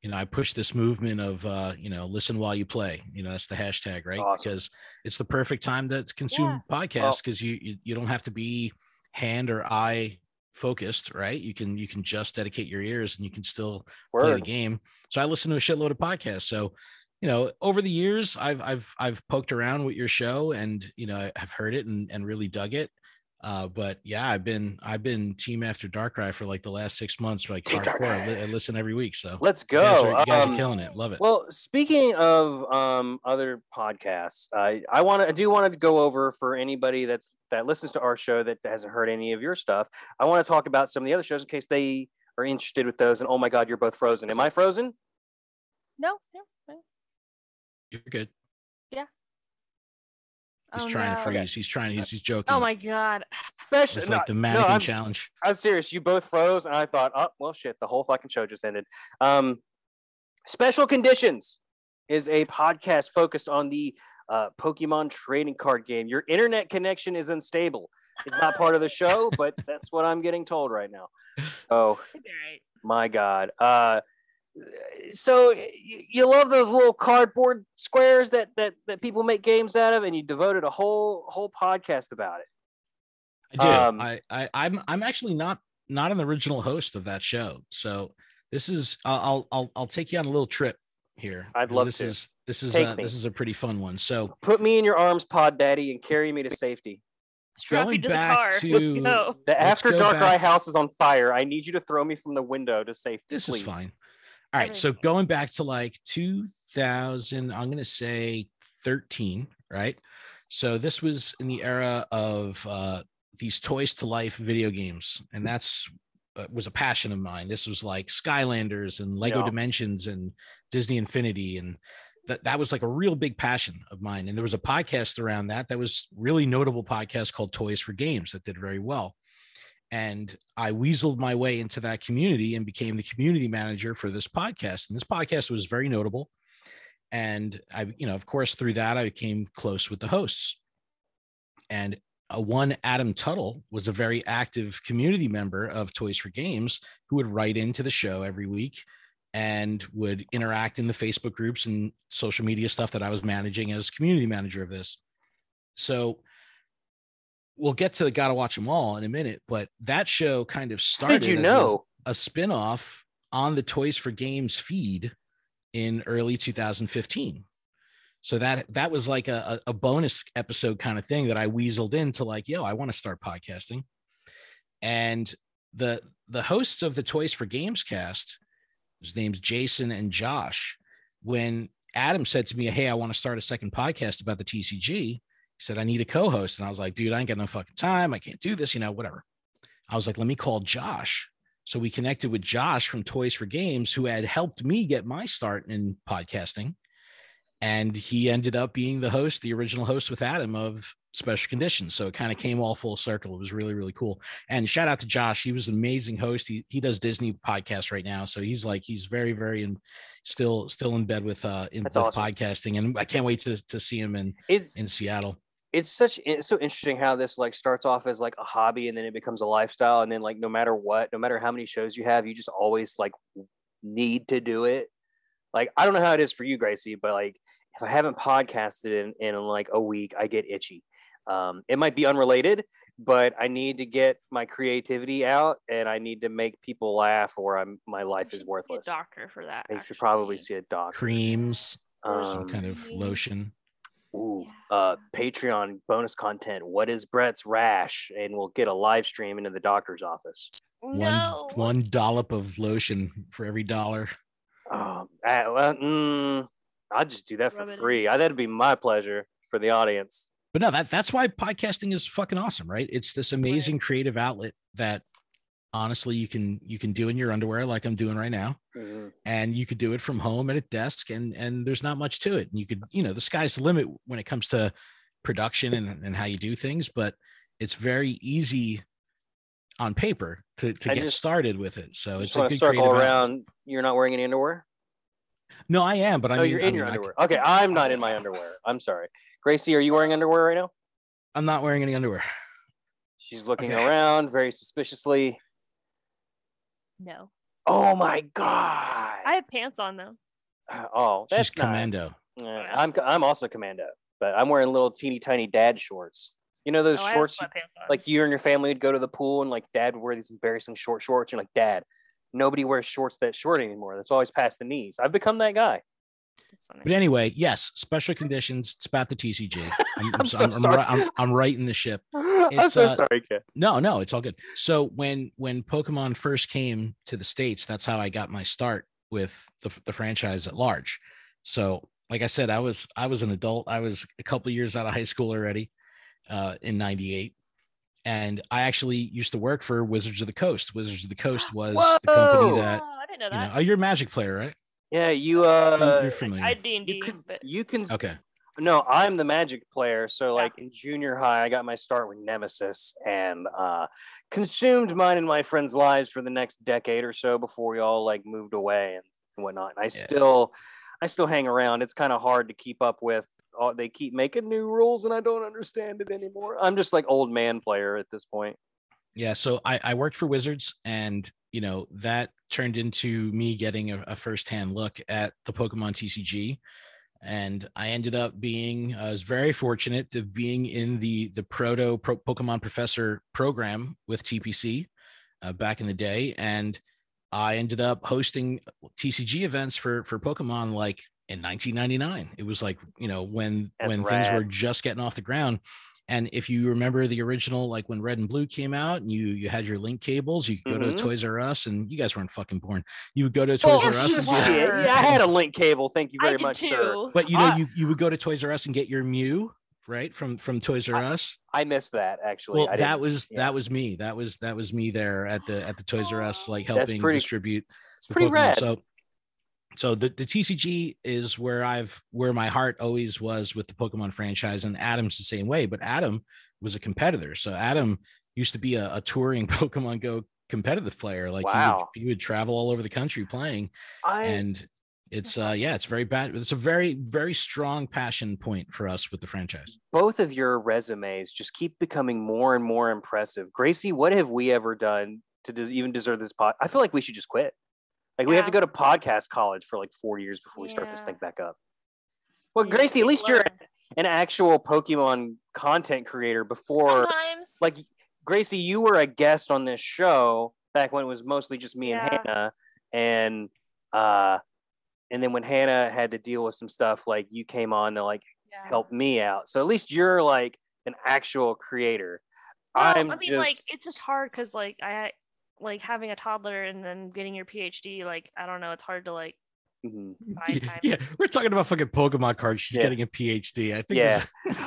Speaker 5: you know, I push this movement of uh, you know, listen while you play. You know, that's the hashtag, right?
Speaker 3: Awesome.
Speaker 5: Because it's the perfect time to consume podcasts because you, you you don't have to be hand or eye focused, right? You can you can just dedicate your ears and you can still play the game. So I listen to a shitload of podcasts. So, you know, over the years, I've I've I've poked around with your show and you know I've heard it and and really dug it. Uh, but yeah, I've been I've been Team After Darkrai for like the last six months, like
Speaker 3: Team
Speaker 5: hardcore. I,
Speaker 3: Darkrai.
Speaker 5: li- I listen every week. So
Speaker 3: Let's
Speaker 5: you guys are,
Speaker 3: go.
Speaker 5: you guys
Speaker 3: Um,
Speaker 5: are killing it. Love it.
Speaker 3: Well, speaking of um, other podcasts, I I want to I do want to go over for anybody that's that listens to our show that hasn't heard any of your stuff. I want to talk about some of the other shows in case they are interested with those. And oh my God, you're both frozen. Am I frozen?
Speaker 4: No, no. no.
Speaker 5: You're good. He's
Speaker 4: Oh,
Speaker 5: trying
Speaker 4: no.
Speaker 5: to freeze. He's trying. He's, he's joking.
Speaker 4: Oh my god.
Speaker 3: Especially
Speaker 5: It's
Speaker 3: no,
Speaker 5: like the
Speaker 3: no,
Speaker 5: mannequin
Speaker 3: I'm,
Speaker 5: challenge.
Speaker 3: I'm serious. You both froze, and I thought, oh well, shit. The whole fucking show just ended. Um, Special Conditions is a podcast focused on the uh, Pokemon trading card game. Your internet connection is unstable. It's not part of the show, but [LAUGHS] that's what I'm getting told right now. [LAUGHS] Oh
Speaker 4: It'll be all right.
Speaker 3: my god. Uh, so you love those little cardboard squares that that that people make games out of, and you devoted a whole whole podcast about it.
Speaker 5: I do.
Speaker 3: Um,
Speaker 5: I, I I'm I'm actually not not an original host of that show. So this is I'll I'll I'll, I'll take you on a little trip here.
Speaker 3: I'd love
Speaker 5: this
Speaker 3: to.
Speaker 5: is this is
Speaker 3: Take
Speaker 5: uh,
Speaker 3: me.
Speaker 5: this is a pretty fun one. So
Speaker 3: Put me in your arms, Pod Daddy, and carry me to safety.
Speaker 4: Strap
Speaker 5: Going
Speaker 4: you to the
Speaker 5: back
Speaker 4: car.
Speaker 5: to-
Speaker 4: Let's go.
Speaker 3: The
Speaker 5: Let's
Speaker 3: After
Speaker 5: Darkrai
Speaker 3: house is on fire. I need you to throw me from the window to safety.
Speaker 5: this
Speaker 3: please.
Speaker 5: is fine. All right. So going back to like 2000, I'm going to say 13, right? So this was in the era of uh, these toys to life video games, and that's uh, was a passion of mine. This was like Skylanders and Lego
Speaker 3: Yeah.
Speaker 5: Dimensions and Disney Infinity, and that that was like a real big passion of mine. And there was a podcast around that that was really notable podcast called Toys for Games that did very well and I weaseled my way into that community and became the community manager for this podcast. And this podcast was very notable. And I, you know, of course, through that, I became close with the hosts. And a one Adam Tuttle was a very active community member of Toys for Games who would write into the show every week and would interact in the Facebook groups and social media stuff that I was managing as community manager of this. So we'll get to the gotta watch them all in a minute, but that show kind of
Speaker 3: How
Speaker 5: started
Speaker 3: did you
Speaker 5: as a-
Speaker 3: know?
Speaker 5: a, spin-off on the Toys for Games feed in early 2015. So that that was like a, a a bonus episode kind of thing that I weaseled into like, yo, I want to start podcasting. And the the hosts of the Toys for Games cast, his name's Jason and Josh. When Adam said to me, Hey, I want to start a second podcast about the TCG, He said, I need a co-host. And I was like, dude, I ain't got no fucking time. I can't do this, you know, whatever. I was like, let me call Josh. So we connected with Josh from Toys for Games, who had helped me get my start in podcasting. And he ended up being the host, the original host with Adam of Special Conditions. So it kind of came all full circle. It was really, really cool. And shout out to Josh. He was an amazing host. He, he does Disney podcasts right now. So he's like, he's very, very in still, still in bed with, uh, in with
Speaker 3: awesome.
Speaker 5: podcasting. And I can't wait to, to see him in,
Speaker 3: It's
Speaker 5: in Seattle.
Speaker 3: It's such it's so interesting how this like starts off as like a hobby and then it becomes a lifestyle and then like no matter what no matter how many shows you have you just always like need to do it like i don't know how it is for you gracie but like if i haven't podcasted in, in like a week i get itchy um, it might be unrelated but i need to get my creativity out and i need to make people laugh or i'm my life is worthless
Speaker 4: A doctor for that.
Speaker 3: i should probably see a doctor
Speaker 5: Creams,
Speaker 4: Or
Speaker 5: some
Speaker 3: Um,
Speaker 5: kind of
Speaker 4: Creams.
Speaker 5: lotion.
Speaker 3: Ooh,
Speaker 4: Yeah.
Speaker 3: uh, Patreon bonus content. What is Brett's rash? And we'll get a live stream into the doctor's office.
Speaker 4: No.
Speaker 5: One, one dollop of lotion for every dollar.
Speaker 3: Oh, ah, well, mm, I'll just do that for
Speaker 4: Rub
Speaker 3: free. I, that'd be my pleasure for the audience.
Speaker 5: But no, that that's why podcasting is fucking awesome, right? It's this amazing creative outlet that honestly you can you can do in your underwear like I'm doing right now.
Speaker 3: Mhm.
Speaker 5: And you could do it from home at a desk and and there's not much to it. And you could, you know, the sky's the limit when it comes to production and, and how you do things, but it's very easy on paper to, to
Speaker 3: I
Speaker 5: get
Speaker 3: just-
Speaker 5: started with it. So it's a good
Speaker 3: circle
Speaker 5: creative outlet.
Speaker 3: around. You're not wearing any underwear?
Speaker 5: No, I am, but I
Speaker 3: oh,
Speaker 5: mean,
Speaker 3: you're
Speaker 5: I
Speaker 3: in your
Speaker 5: mean, I c-
Speaker 3: underwear. Okay, I'm not in my underwear. I'm sorry. Gracie, are you wearing underwear right now?
Speaker 5: I'm not wearing any underwear.
Speaker 3: She's looking
Speaker 5: Okay.
Speaker 3: around very suspiciously.
Speaker 4: No.
Speaker 3: Oh my god.
Speaker 4: I have pants on though.
Speaker 3: Uh, oh, that's
Speaker 5: She's
Speaker 3: not-
Speaker 5: commando.
Speaker 3: Oh, yeah, I'm I'm also commando, but I'm wearing little teeny tiny dad shorts. You know those
Speaker 4: Oh,
Speaker 3: shorts, you- like you and your family would go to the pool and like dad would wear these embarrassing short shorts. You're like, Dad, nobody wears shorts that short anymore. That's always past the knees. I've become that guy.
Speaker 5: But anyway, yes, special conditions. It's about the TCG. I'm, [LAUGHS]
Speaker 3: I'm
Speaker 5: I'm,
Speaker 3: so
Speaker 5: I'm,
Speaker 3: sorry.
Speaker 5: I'm, I'm writing the ship. [LAUGHS]
Speaker 3: I'm so
Speaker 5: uh,
Speaker 3: sorry, kid.
Speaker 5: No, no, it's all good. So when when Pokemon first came to the states, that's how I got my start with the, the franchise at large. So like I said, I was I was an adult. I was a couple years out of high school already uh, in '98, and I actually used to work for Wizards of the Coast. Wizards of the Coast was the company
Speaker 3: Whoa!
Speaker 5: that
Speaker 4: oh, I didn't know
Speaker 5: you know.
Speaker 4: that.
Speaker 5: Oh, you're a Magic player, right?
Speaker 3: Yeah, you
Speaker 5: You're-
Speaker 3: uh,
Speaker 5: you're familiar.
Speaker 4: I D and
Speaker 3: you
Speaker 4: D,
Speaker 3: can
Speaker 4: but
Speaker 3: you can
Speaker 5: okay.
Speaker 3: No, I'm the Magic player. So, like in junior high, I got my start with Nemesis and uh, consumed mine and my friends' lives for the next decade or so before we all like moved away and whatnot. And I still, I still hang around. It's kind of hard to keep up with. Uh, they keep making new rules, and I don't understand it anymore. I'm just like old man player at this point.
Speaker 5: Yeah, so I, I worked for Wizards, and you know that turned into me getting a, a firsthand look at the Pokemon TCG, and I ended up being I was very fortunate to being in the the proto Pro, Pokemon Professor program with TPC uh, back in the day, and I ended up hosting TCG events for for Pokemon like in 1999. It was like you know when
Speaker 3: That's
Speaker 5: when things were just getting off the ground. And if you remember the original, like when Red and Blue came out, and you you had your link cables, you could go
Speaker 3: Mhm.
Speaker 5: to Toys R Us, and you guys weren't fucking born. You would go to
Speaker 3: Well,
Speaker 5: Toys R Us, and get,
Speaker 4: Sure.
Speaker 3: Yeah, I had a link cable. Thank you very
Speaker 4: did
Speaker 3: much,
Speaker 4: too.
Speaker 3: sir.
Speaker 5: but you know
Speaker 3: I-
Speaker 5: you you would go to Toys R Us and get your Mew, right from from Toys R Us.
Speaker 3: I missed that actually.
Speaker 5: Well,
Speaker 3: I
Speaker 5: that was
Speaker 3: yeah.
Speaker 5: that was me. That was that was me there at the at the Toys R Us, like helping
Speaker 3: pretty-
Speaker 5: distribute
Speaker 3: it's pretty
Speaker 5: Pokemon.
Speaker 3: rad.
Speaker 5: So, so the, the TCG is where I've where my heart always was with the Pokemon franchise, and Adam's the same way. But Adam was a competitor, so Adam used to be a, a touring [LAUGHS] Pokemon Go competitive player. Like he,
Speaker 3: Wow.
Speaker 5: would, he would travel all over the country playing,
Speaker 3: I
Speaker 5: and it's uh yeah, it's very bad. It's a very very strong passion point for us with the franchise.
Speaker 3: both of your resumes just keep becoming more and more impressive. Gracie, what have we ever done to des- even deserve this pot? I feel like we should just quit. Like we have to go to podcast college for like four years before we start this
Speaker 4: Yeah.
Speaker 3: thing back up. Well, Gracie, at least you're an actual Pokemon content creator before,
Speaker 4: Sometimes,
Speaker 3: like Gracie, you were a guest on this show back when it was mostly just me
Speaker 4: Yeah.
Speaker 3: and Hannah, and uh, and then when Hannah had to deal with some stuff, like you came on to like
Speaker 4: yeah.
Speaker 3: help me out. So at least you're like an actual creator.
Speaker 4: Well,
Speaker 3: I'm
Speaker 4: I mean,
Speaker 3: just
Speaker 4: like it's just hard because like I like having a toddler and then getting your PhD. Like I don't know, it's hard to like
Speaker 3: Mhm. [LAUGHS]
Speaker 5: Yeah, we're talking about fucking Pokemon cards. She's
Speaker 3: Yeah.
Speaker 5: getting a PhD. I think.
Speaker 3: Yeah.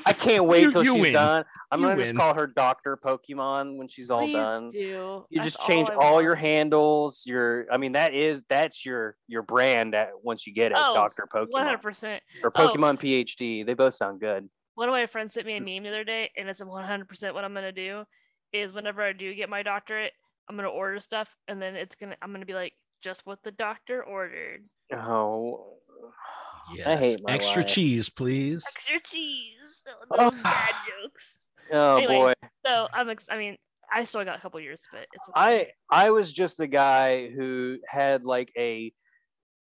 Speaker 3: I can't wait
Speaker 5: You-
Speaker 3: till
Speaker 5: you
Speaker 3: she's
Speaker 5: win.
Speaker 3: done. I'm
Speaker 5: You
Speaker 3: gonna just call her Doctor Pokemon when she's all
Speaker 4: Please
Speaker 3: done.
Speaker 4: do.
Speaker 3: You
Speaker 4: That's
Speaker 3: just change
Speaker 4: I
Speaker 3: all, your handles. Your, I mean, that is that's your your brand. At once you get it,
Speaker 4: Oh,
Speaker 3: Doctor
Speaker 4: One hundred
Speaker 3: Pokemon
Speaker 4: percent.
Speaker 3: or
Speaker 4: Oh.
Speaker 3: Pokemon PhD. They both sound good.
Speaker 4: One of my friends sent me a meme the other day, and it's one hundred percent what I'm gonna do. Is whenever I do get my doctorate, I'm gonna order stuff, and then it's gonna I'm gonna be like just what the doctor ordered.
Speaker 3: Oh, [SIGHS]
Speaker 5: Yes.
Speaker 3: I hate my
Speaker 5: Extra
Speaker 3: life.
Speaker 5: cheese, please.
Speaker 4: Extra cheese. Oh,
Speaker 3: Oh.
Speaker 4: those bad jokes. [SIGHS]
Speaker 3: Oh
Speaker 4: Anyway,
Speaker 3: boy.
Speaker 4: So I'm. Ex- I mean, I still got a couple years, but it's.
Speaker 3: I. I was just the guy who had like a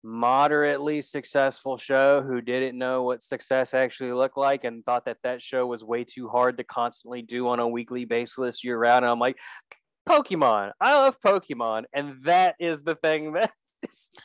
Speaker 3: moderately successful show who didn't know what success actually looked like and thought that that show was way too hard to constantly do on a weekly basis year round. And I'm like, Pokemon, I love Pokemon, and that is the thing [LAUGHS] that.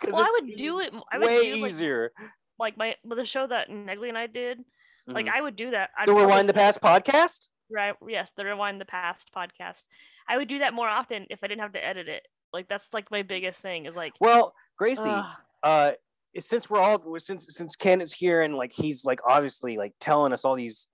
Speaker 4: Well, I would do it. I would
Speaker 3: way
Speaker 4: do like,
Speaker 3: easier.
Speaker 4: like my the show that Negley and I did. Like
Speaker 3: Mhm.
Speaker 4: I would do that. I'd
Speaker 3: the Rewind the Past podcast.
Speaker 4: Right. Yes, the Rewind the Past podcast. I would do that more often if I didn't have to edit it. Like that's like my biggest thing is like.
Speaker 3: Well, Gracie, uh since we're all since since Ken is here and like he's like obviously like telling us all these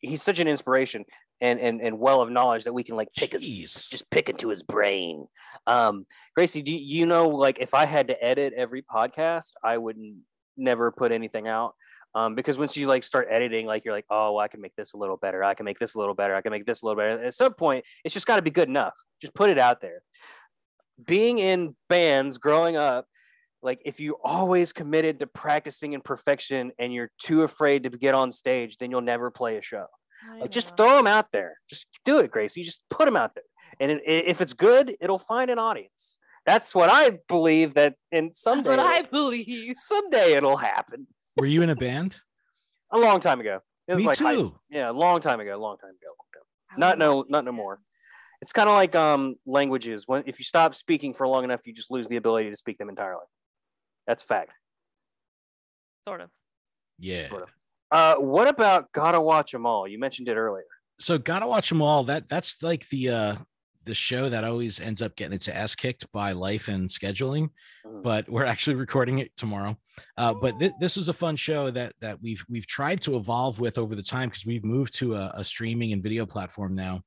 Speaker 3: he's such an inspiration and and and well of knowledge that we can like pick his just pick into his brain. Um gracie do you know like if i had to edit every podcast i would never put anything out. Um because once you like start editing like you're like oh well, i can make this a little better. I can make this a little better. I can make this a little better. At some point it's just got to be good enough. Just put it out there. Being in bands growing up like if you always committed to practicing in perfection and you're too afraid to get on stage then you'll never play a show
Speaker 4: I
Speaker 3: like just
Speaker 4: know.
Speaker 3: throw them out there just do it gracie just put them out there and it, i- if it's good it'll find an audience that's what i believe that in someday
Speaker 4: That's what I believe.
Speaker 3: someday it'll happen
Speaker 5: Were you in a band?
Speaker 3: a long time ago it was
Speaker 5: Me
Speaker 3: like
Speaker 5: too.
Speaker 3: s- yeah a long time ago a long time ago long time.
Speaker 4: I
Speaker 3: not no not no more it's kind of like um languages when if you stop speaking for long enough you just lose the ability to speak them entirely that's a fact
Speaker 4: Sort of.
Speaker 5: Yeah.
Speaker 3: Sort of. Uh what about gotta watch them all you mentioned it earlier
Speaker 5: So gotta watch them all. That that's like the uh the show that always ends up getting its ass kicked by life and scheduling.
Speaker 3: Mhm.
Speaker 5: But we're actually recording it tomorrow. Uh, but thi- this is a fun show that that we've we've tried to evolve with over the time because we've moved to a, a streaming and video platform now.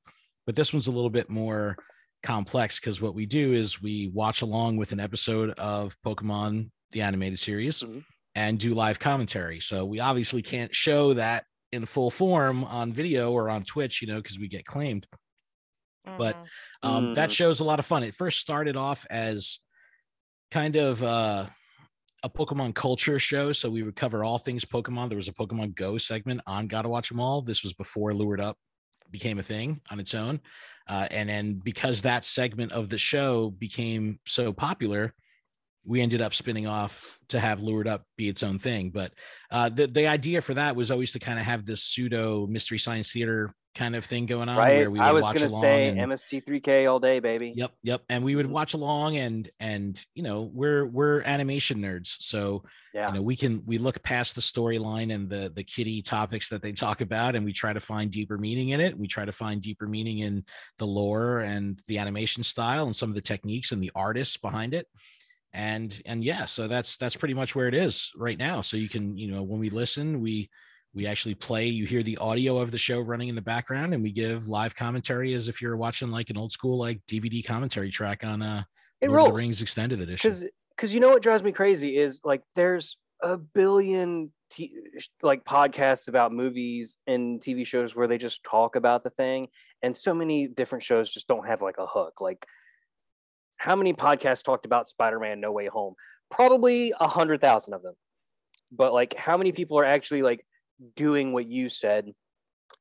Speaker 5: But this one's a little bit more complex because what we do is we watch along with an episode of Pokemon the animated series
Speaker 3: Mhm.
Speaker 5: And do live commentary. So we obviously can't show that in full form on video or on Twitch, you know, because we get claimed. But
Speaker 4: Mhm.
Speaker 5: Um, That
Speaker 3: Mhm.
Speaker 5: show's a lot of fun. It first started off as kind of uh, a Pokemon culture show. So we would cover all things Pokemon. There was a Pokemon Go segment on Gotta Watch Them All. This was before Lured Up became a thing on its own. Uh, and then because that segment of the show became so popular, we ended up spinning off to have Lured Up be its own thing. But uh, the, the idea for that was always to kind of have this pseudo mystery science theater kind of thing going on
Speaker 3: right
Speaker 5: where we would
Speaker 3: i was
Speaker 5: watch
Speaker 3: gonna
Speaker 5: along
Speaker 3: say
Speaker 5: and-
Speaker 3: mst3k all day baby
Speaker 5: Yep, yep. And we would watch along and and you know, we're we're animation nerds. So
Speaker 3: yeah
Speaker 5: you know, we can we look past the storyline and the the kitty topics that they talk about and we try to find deeper meaning in it. We try to find deeper meaning in the lore and the animation style and some of the techniques and the artists behind it. And and yeah, so that's that's pretty much where it is right now. So you can, you know, when we listen, we we actually play you hear the audio of the show running in the background and we give live commentary as if you're watching like an old school like dvd commentary track on uh
Speaker 3: it
Speaker 5: Lord
Speaker 3: rolls
Speaker 5: the rings extended edition.
Speaker 3: Because because you know what drives me crazy is like there's a billion t- like podcasts about movies and tv shows where they just talk about the thing and so many different shows just don't have like a hook. Like how many podcasts talked about spider-man no way home? Probably a hundred thousand of them. But like how many people are actually like doing what you said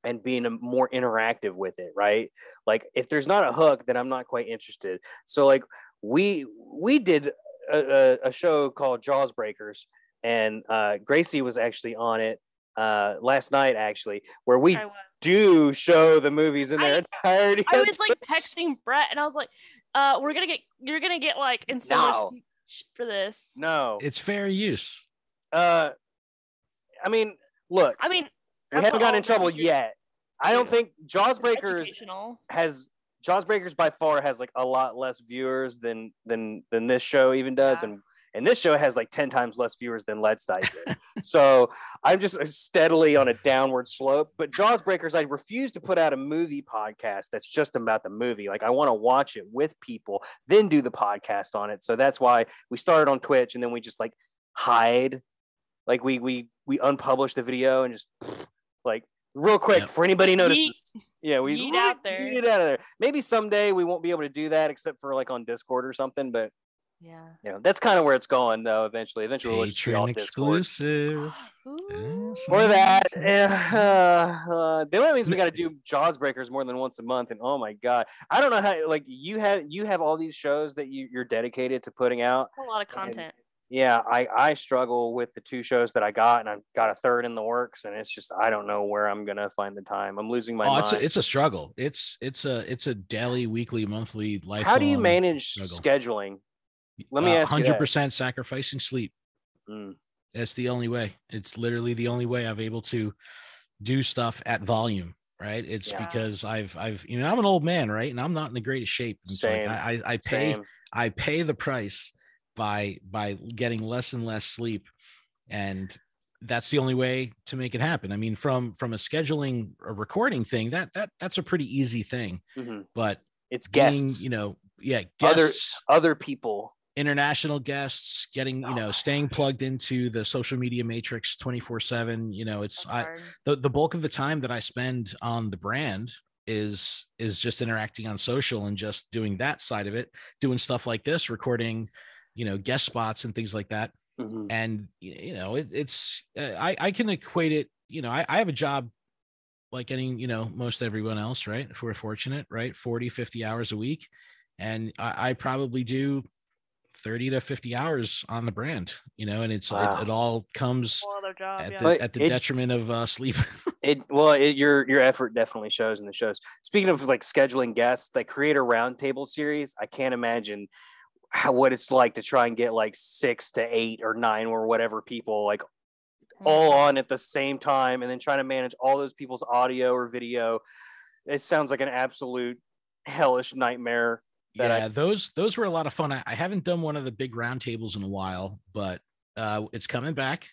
Speaker 3: and being more interactive with it right? Like if there's not a hook then i'm not quite interested. So like we we did a, a, a show called jaws breakers and uh gracie was actually on it uh last night actually where we do show the movies in their
Speaker 4: I-
Speaker 3: entirety
Speaker 4: I was like texting Brett, and I was like, "Uh, we're gonna get, you're gonna get like in so much
Speaker 3: No.
Speaker 4: heat sh- for this."
Speaker 3: no
Speaker 5: it's fair use
Speaker 3: uh i mean look
Speaker 4: I mean,
Speaker 3: we haven't gotten in trouble
Speaker 4: shows do.
Speaker 3: yet i don't think jaws breakers has Jaws Breakers by far has like a lot less viewers than than than this show even does,
Speaker 4: Yeah.
Speaker 3: and and this show has like 10 times less viewers than Let's Dive did. [LAUGHS] so I'm just uh, steadily on a downward slope. But Jaws Breakers, I refuse to put out a movie podcast that's just about the movie. Like I want to watch it with people, then do the podcast on it. So that's why we started on Twitch and then we just like hide. Like we we we unpublished the video and just [SNIFFS] like real quick
Speaker 5: Yep.
Speaker 3: for anybody notices.
Speaker 4: Yeet.
Speaker 3: Yeah, we
Speaker 4: Yeet out there.
Speaker 3: Yeet out of there. Maybe someday we won't be able to do that except for like on Discord or something. But
Speaker 4: Yeah.
Speaker 3: you know, that's kind of where it's going though. Eventually, eventually we'll just be all
Speaker 5: Patreon
Speaker 3: Discord.
Speaker 5: exclusive.
Speaker 3: Or that. uh, [LAUGHS] uh, the only means we got to do Jaws Breakers more than once a month, and oh my god, I don't know how. Like you have you have all these shows that you you're dedicated to putting out.
Speaker 4: A lot of content.
Speaker 3: Yeah, I I struggle with the two shows that I got, and I've got a third in the works, and it's just I don't know where I'm gonna find the time. I'm losing my
Speaker 5: Oh,
Speaker 3: mind.
Speaker 5: it's a, it's a struggle. It's it's a it's a daily, weekly, monthly life.
Speaker 3: How do you manage
Speaker 5: struggle.
Speaker 3: scheduling? Let me ask you that.
Speaker 5: Hundred percent sacrificing sleep.
Speaker 3: Mm,
Speaker 5: That's the only way. It's literally the only way I've able to do stuff at volume. Right. It's
Speaker 3: Yeah.
Speaker 5: because I've I've you know I'm an old man, right, and I'm not in the greatest shape. It's
Speaker 3: Same.
Speaker 5: like I I, I pay
Speaker 3: same.
Speaker 5: I pay the price by by getting less and less sleep, and that's the only way to make it happen. I mean, from from a scheduling a recording thing, that that that's a pretty easy thing.
Speaker 3: Mhm.
Speaker 5: But
Speaker 3: It's
Speaker 5: being,
Speaker 3: guests,
Speaker 5: you know, yeah,
Speaker 3: Other-
Speaker 5: guests,
Speaker 3: other people.
Speaker 5: International guests, getting you
Speaker 3: Oh
Speaker 5: know, staying plugged into the social media matrix twenty four seven. You know, it's
Speaker 4: That's
Speaker 5: I
Speaker 4: hard.
Speaker 5: the, the bulk of the time that I spend on the brand is is just interacting on social and just doing that side of it, doing stuff like this, recording, you know, guest spots and things like that.
Speaker 3: Mhm.
Speaker 5: And you know, it, it's uh, I I can equate it. You know, I, I have a job like any you know most everyone else, right? If we're fortunate, right? 40, 50 hours a week, and I, I probably do 30 to 50 hours on the brand you know and it's
Speaker 3: Wow.
Speaker 5: it, it all comes
Speaker 4: job.
Speaker 5: at
Speaker 4: yeah.
Speaker 5: the, at the
Speaker 3: it-
Speaker 5: detriment of uh, sleep [LAUGHS]
Speaker 3: It well, it, your your effort definitely shows in the shows. Speaking of like scheduling guests, the creator roundtable series, I can't imagine how what it's like to try and get like six to eight or nine or whatever people like all
Speaker 4: Mhm.
Speaker 3: on at the same time, and then trying to manage all those people's audio or video. It sounds like an absolute hellish nightmare. That I-
Speaker 5: yeah those those were a lot of fun I, I haven't done one of the big roundtables in a while but uh it's coming back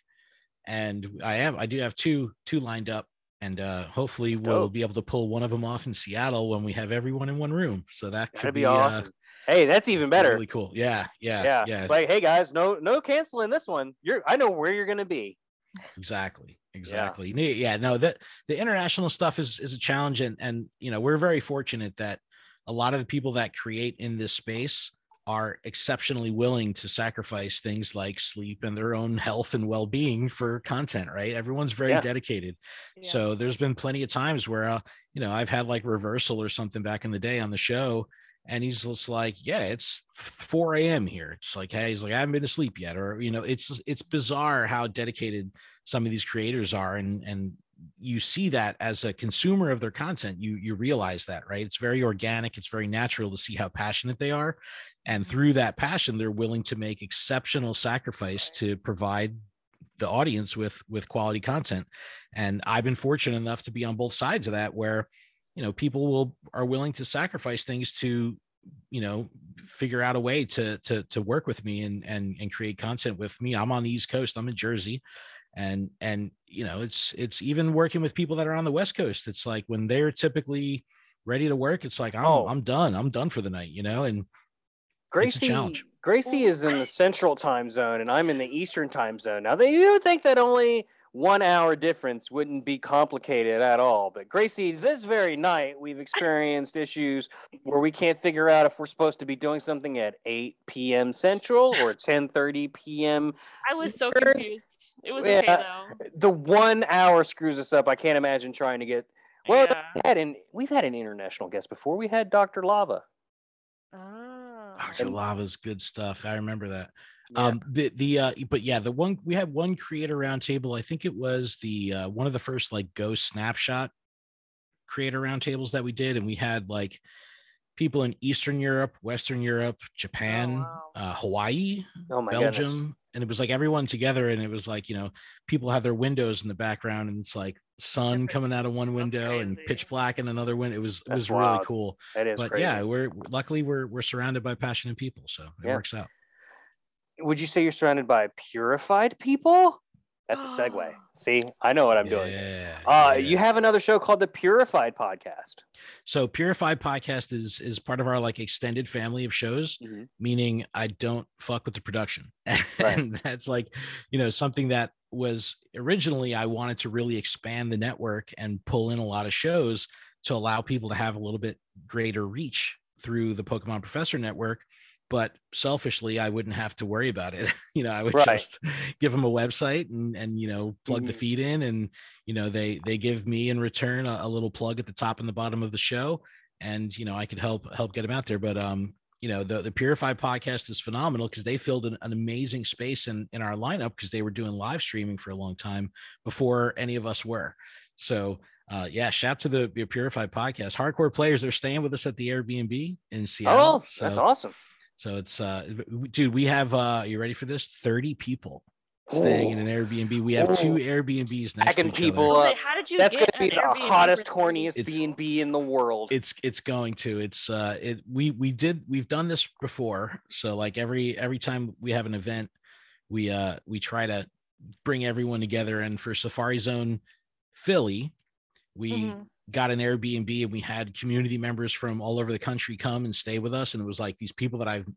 Speaker 5: and i am i do have two two lined up and uh hopefully
Speaker 3: That's
Speaker 5: we'll
Speaker 3: dope.
Speaker 5: be able to pull one of them off in seattle when we have everyone in one room so that could
Speaker 3: That'd be
Speaker 5: uh,
Speaker 3: awesome. hey, that's even better.
Speaker 5: really cool yeah yeah
Speaker 3: yeah.
Speaker 5: yeah
Speaker 3: Like, hey guys, no no canceling this one. You're I know where you're gonna be.
Speaker 5: exactly exactly yeah. yeah no that the international stuff is is a challenge and and you know we're very fortunate that a lot of the people that create in this space are exceptionally willing to sacrifice things like sleep and their own [LAUGHS] health and well-being for content right everyone's very
Speaker 3: Yeah.
Speaker 5: dedicated
Speaker 4: Yeah.
Speaker 5: so there's been plenty of times where uh, you know i've had like reversal or something back in the day on the show and he's just like yeah it's 4 a.m here it's like hey he's like i haven't been to sleep yet or you know it's it's bizarre how dedicated some of these creators are and and you see that as a consumer of their content you you realize that right? It's very organic it's very natural to see how passionate they are. And through that passion they're willing to make exceptional sacrifice to provide the audience with with quality content. And i've been fortunate enough to be on both sides of that where you know people will are willing to sacrifice things to you know figure out a way to to to work with me and and and create content with me. I'm on the east coast i'm in jersey and and you know it's it's even working with people that are on the west coast it's like when they're typically ready to work it's like i'm
Speaker 3: Oh.
Speaker 5: i'm done i'm done for the night you know and
Speaker 3: Gracie,
Speaker 5: challenge.
Speaker 3: Gracie is in the central time zone and I'm in the eastern time zone. Now, they, you would think that only one hour difference wouldn't be complicated at all. But Gracie, this very night, we've experienced issues where we can't figure out if we're supposed to be doing something at 8 p.m. Central or 10:30 p.m.
Speaker 4: I was so confused. It was
Speaker 3: Yeah.
Speaker 4: okay though.
Speaker 3: The one hour screws us up. I can't imagine trying to get. Well,
Speaker 4: yeah.
Speaker 3: we had an, we've had an international guest before. We had Dr. Lava.
Speaker 4: Ah.
Speaker 5: Dr.
Speaker 3: And-
Speaker 5: Lava's good stuff. I remember that.
Speaker 3: Yeah.
Speaker 5: Um, the the uh, but yeah, the one we had one creator roundtable. I think it was the uh, one of the first like Ghost Snapshot creator roundtables that we did, and we had like people in Eastern Europe, Western Europe, Japan,
Speaker 4: wow.
Speaker 5: uh, Hawaii,
Speaker 3: oh my
Speaker 5: Belgium,
Speaker 3: goodness.
Speaker 5: And it was like everyone together, and it was like you know people have their windows in the background, and it's like sun coming out of one window and pitch black in another window. It was it
Speaker 3: That's
Speaker 5: was really cool
Speaker 3: it is
Speaker 5: but
Speaker 3: crazy.
Speaker 5: yeah we're luckily we're we're surrounded by passionate people so it
Speaker 3: Yeah.
Speaker 5: works out
Speaker 3: Would you say you're surrounded by purified people? That's a segue. [GASPS] See, I know what I'm doing.
Speaker 5: Yeah,
Speaker 3: Uh,
Speaker 5: yeah.
Speaker 3: you have another show called the Purified Podcast.
Speaker 5: So Purified Podcast is is part of our like extended family of shows,
Speaker 3: Mhm.
Speaker 5: meaning I don't fuck with the production. [LAUGHS]
Speaker 3: Right.
Speaker 5: and that's like, you know, something that was originally I wanted to really expand the network and pull in a lot of shows to allow people to have a little bit greater reach through the Pokemon Professor network. But selfishly, I wouldn't have to worry about it. [LAUGHS] you know, I would
Speaker 3: Right.
Speaker 5: just [LAUGHS] give them a website and and you know plug the
Speaker 3: Mhm.
Speaker 5: feed in and you know they they give me in return a, a little plug at the top and the bottom of the show and you know i could help help get them out there but um you know the the purify podcast is phenomenal because they filled an, an amazing space in in our lineup because they were doing live streaming for a long time before any of us were so uh yeah shout to the, the purified podcast hardcore players they're staying with us at the airbnb in seattle
Speaker 3: Oh, that's
Speaker 5: so,
Speaker 3: awesome.
Speaker 5: So it's uh dude we have uh you ready for this? 30 people staying in an airbnb. We have two airbnbs next to each
Speaker 3: people
Speaker 5: other
Speaker 3: up.
Speaker 4: How did you
Speaker 3: That's going to be the
Speaker 4: Airbnb
Speaker 3: hottest, horniest
Speaker 5: It's-
Speaker 3: B and B in the world.
Speaker 5: it's it's going to it's uh it we we did we've done this before. So like every every time we have an event we uh we try to bring everyone together. And for safari zone philly we
Speaker 4: Mhm.
Speaker 5: Got an airbnb and we had community members from all over the country come and stay with us and it was like these people that i've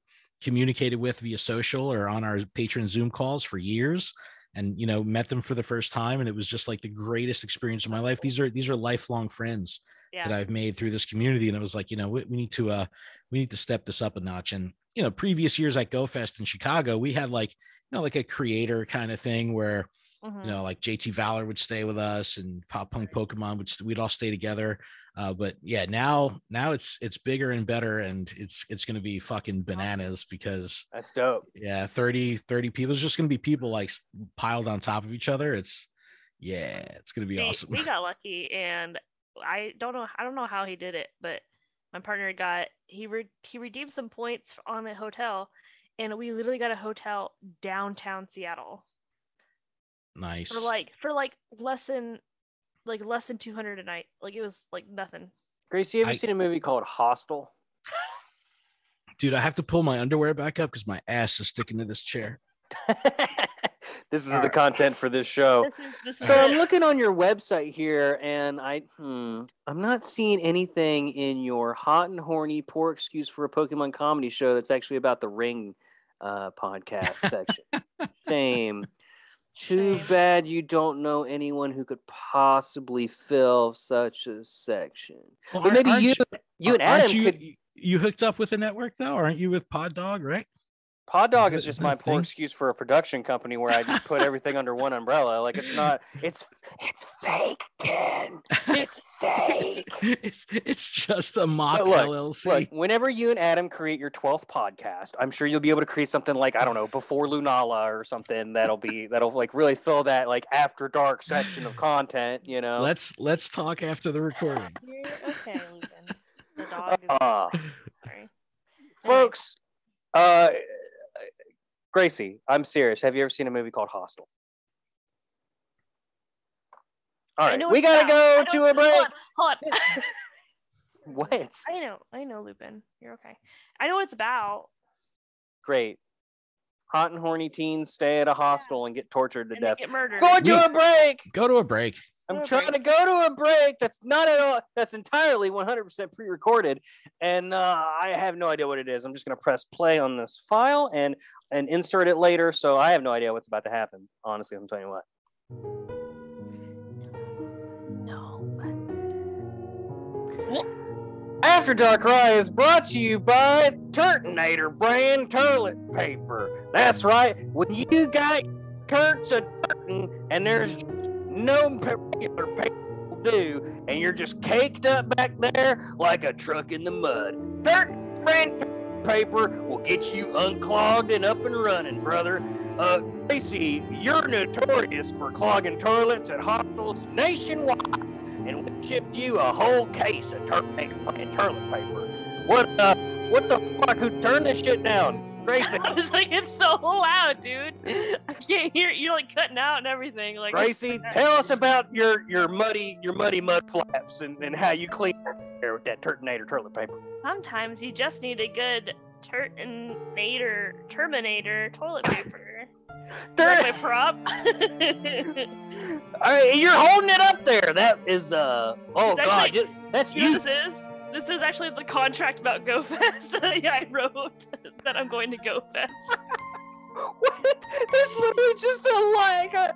Speaker 5: communicated with via social or on our Patreon zoom calls for years and you know met them for the first time and it was just like the greatest experience of my life these are these are lifelong friends
Speaker 4: Yeah.
Speaker 5: that I've made through this community. And it was like, you know, we, we need to uh we need to step this up a notch. And you know, previous years at GoFest in Chicago, we had like, you know, like a creator kind of thing where,
Speaker 4: Mhm.
Speaker 5: you know, like JT Valor would stay with us and Pop Punk Pokemon would st- we'd all stay together. Uh, but yeah, now now it's it's bigger and better and it's it's gonna be fucking bananas because
Speaker 3: That's dope.
Speaker 5: yeah, 30, 30 people. It's just gonna be people like piled on top of each other. It's yeah, it's gonna be
Speaker 4: See,
Speaker 5: awesome.
Speaker 4: We [LAUGHS] got lucky, and I don't know. I don't know how he did it, but my partner got he re- he redeemed some points on a hotel, and we literally got a hotel downtown Seattle
Speaker 5: nice.
Speaker 4: for like for like less than like less than two hundred a night. Like it was like nothing.
Speaker 3: Gracie, you ever
Speaker 5: I-
Speaker 3: seen a movie called Hostel? [LAUGHS]
Speaker 5: Dude, I have to pull my underwear back up because my ass is sticking to this chair. [LAUGHS]
Speaker 3: this is
Speaker 5: All
Speaker 3: the
Speaker 5: right.
Speaker 3: content for this show.
Speaker 4: This is this is
Speaker 3: So I'm looking on your website here, and I hmm, I'm not seeing anything in your hot and horny poor excuse for a Pokemon comedy show that's actually about the Ring uh, podcast [LAUGHS] section. Shame. Too
Speaker 4: Shame.
Speaker 3: bad you don't know anyone who could possibly fill such a section.
Speaker 5: Well,
Speaker 3: But maybe
Speaker 5: aren't
Speaker 3: you, you and Adam
Speaker 5: you,
Speaker 3: could.
Speaker 5: you hooked up with a network though, aren't you with Pod Dog, right?
Speaker 3: Pod Dog is just my poor excuse for a production company where I just put [LAUGHS] everything under one umbrella. Like it's not. It's it's fake, Ken. It's [LAUGHS] fake.
Speaker 5: it's it's just a mock
Speaker 3: But look,
Speaker 5: LLC.
Speaker 3: Look, whenever you and Adam create your 12th podcast, I'm sure you'll be able to create something like, I don't know, before Lunala or something that'll be, that'll like really fill that like after dark section of content, you know?
Speaker 5: let's let's talk after the [LAUGHS] recording.
Speaker 4: You're okay, Lucan. The dog is
Speaker 3: Uh,
Speaker 4: sorry.
Speaker 3: folks, uh, Gracie, I'm serious. Have you ever seen a movie called Hostel? All
Speaker 4: I
Speaker 3: right,
Speaker 4: know
Speaker 3: we gotta
Speaker 4: about-
Speaker 3: go to a break.
Speaker 4: Hold on, hold on. [LAUGHS]
Speaker 3: What?
Speaker 4: I know, I know, Lupin. You're okay. I know what it's about.
Speaker 3: Great. Hot and horny teens stay at a hostel and get tortured to
Speaker 4: And they
Speaker 3: death.
Speaker 4: get murdered.
Speaker 3: Going to
Speaker 5: We-
Speaker 3: a break.
Speaker 5: Go to a break.
Speaker 3: I'm trying to go to a break. That's not at all. That's entirely 100% pre-recorded, and uh, I have no idea what it is. I'm just gonna press play on this file and and insert it later. So I have no idea what's about to happen. Honestly, I'm telling you what.
Speaker 4: No.
Speaker 3: After Darkrai is brought to you by Turtonator brand toilet paper. That's right. When you got turts a turtin and there's no paper will do, and you're just caked up back there like a truck in the mud. Turton brand paper will get you unclogged and up and running, brother. Uh, Tracy, you're notorious for clogging toilets at hospitals nationwide and we shipped you a whole case of toilet paper. What uh what the fuck who turned this shit down? Gracie [LAUGHS]
Speaker 4: I was like, it's so loud, dude. I can't hear it. You're like cutting out and everything. Like
Speaker 3: Gracie, tell us about your your muddy your muddy mud flaps and, and how you clean your with that Turtonator toilet paper.
Speaker 4: sometimes you just need a good Terminator Terminator toilet paper. [LAUGHS] Is that my prop? [LAUGHS]
Speaker 3: All right, you're holding it up there. That is uh oh
Speaker 4: That's
Speaker 3: god,
Speaker 4: like-
Speaker 3: that's
Speaker 4: you know
Speaker 3: you.
Speaker 4: this is? This is actually the contract about GoFest [LAUGHS] that I wrote [LAUGHS] that I'm going to GoFest. [LAUGHS]
Speaker 3: What? That's literally just a like. Uh,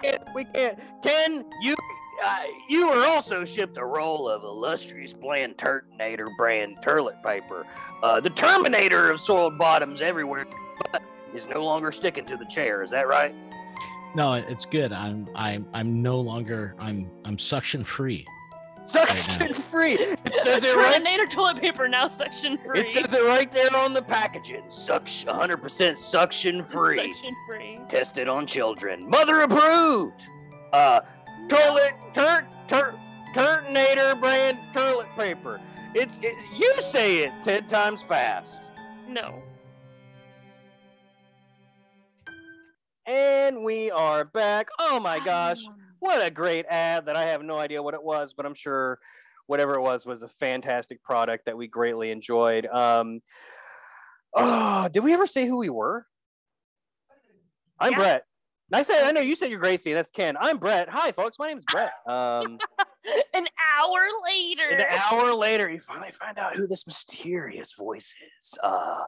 Speaker 3: can't, we can't. Ken, you uh, you were also shipped a roll of illustrious bland Terminator brand toilet paper. Uh, the Terminator of soiled bottoms everywhere, but is no longer sticking to the chair. Is that right?
Speaker 5: No, it's good. I'm I'm I'm no longer I'm I'm suction free.
Speaker 3: Suction free. It says it right.
Speaker 4: Terminator toilet paper now section free.
Speaker 3: It says it right there on the packaging. Suction, 100% suction free.
Speaker 4: Section free.
Speaker 3: Tested on children. Mother approved. Uh, toilet, tur, tur, Terminator brand toilet paper. It's, it's you say it ten times fast.
Speaker 4: No.
Speaker 3: And we are back. Oh my gosh, what a great ad that I have no idea what it was, but I'm sure whatever it was was a fantastic product that we greatly enjoyed. Um, oh, did we ever say who we were? I'm
Speaker 4: Yeah.
Speaker 3: Brett. I said, I know you said you're Gracie. That's Ken. I'm Brett. Hi, folks. My name's Brett. Um, [LAUGHS]
Speaker 4: An hour later.
Speaker 3: an hour later, you finally find out who this mysterious voice is. Uh, uh,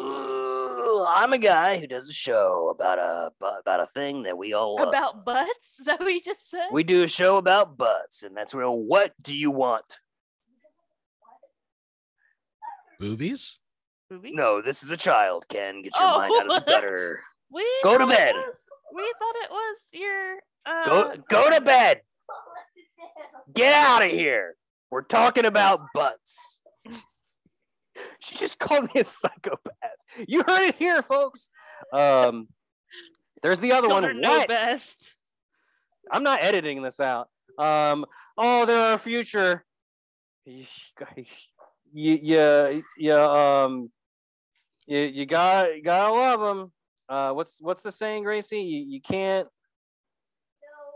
Speaker 3: I'm a guy who does a show about a about a thing that we all love.
Speaker 4: About butts? [LAUGHS] Is that what you just said?
Speaker 3: We do a show about butts, and that's real. What do you want?
Speaker 5: Boobies?
Speaker 4: Boobies?
Speaker 3: No, this is a child, Ken. Get your
Speaker 4: Oh.
Speaker 3: mind out of the [LAUGHS] gutter.
Speaker 4: We
Speaker 3: Go to bed.
Speaker 4: was- we thought it was your. Uh,
Speaker 3: Go go to bed. Get out of here. We're talking about butts. [LAUGHS] [LAUGHS] She just called me a psychopath. You heard it here, folks. Um, there's the other
Speaker 4: Children
Speaker 3: one.
Speaker 4: know
Speaker 3: What?
Speaker 4: best.
Speaker 3: I'm not editing this out. Um, oh, they're our future. You, you, you, um, you, you got, you gotta love them. Uh, what's, what's the saying, Gracie? You, you can't,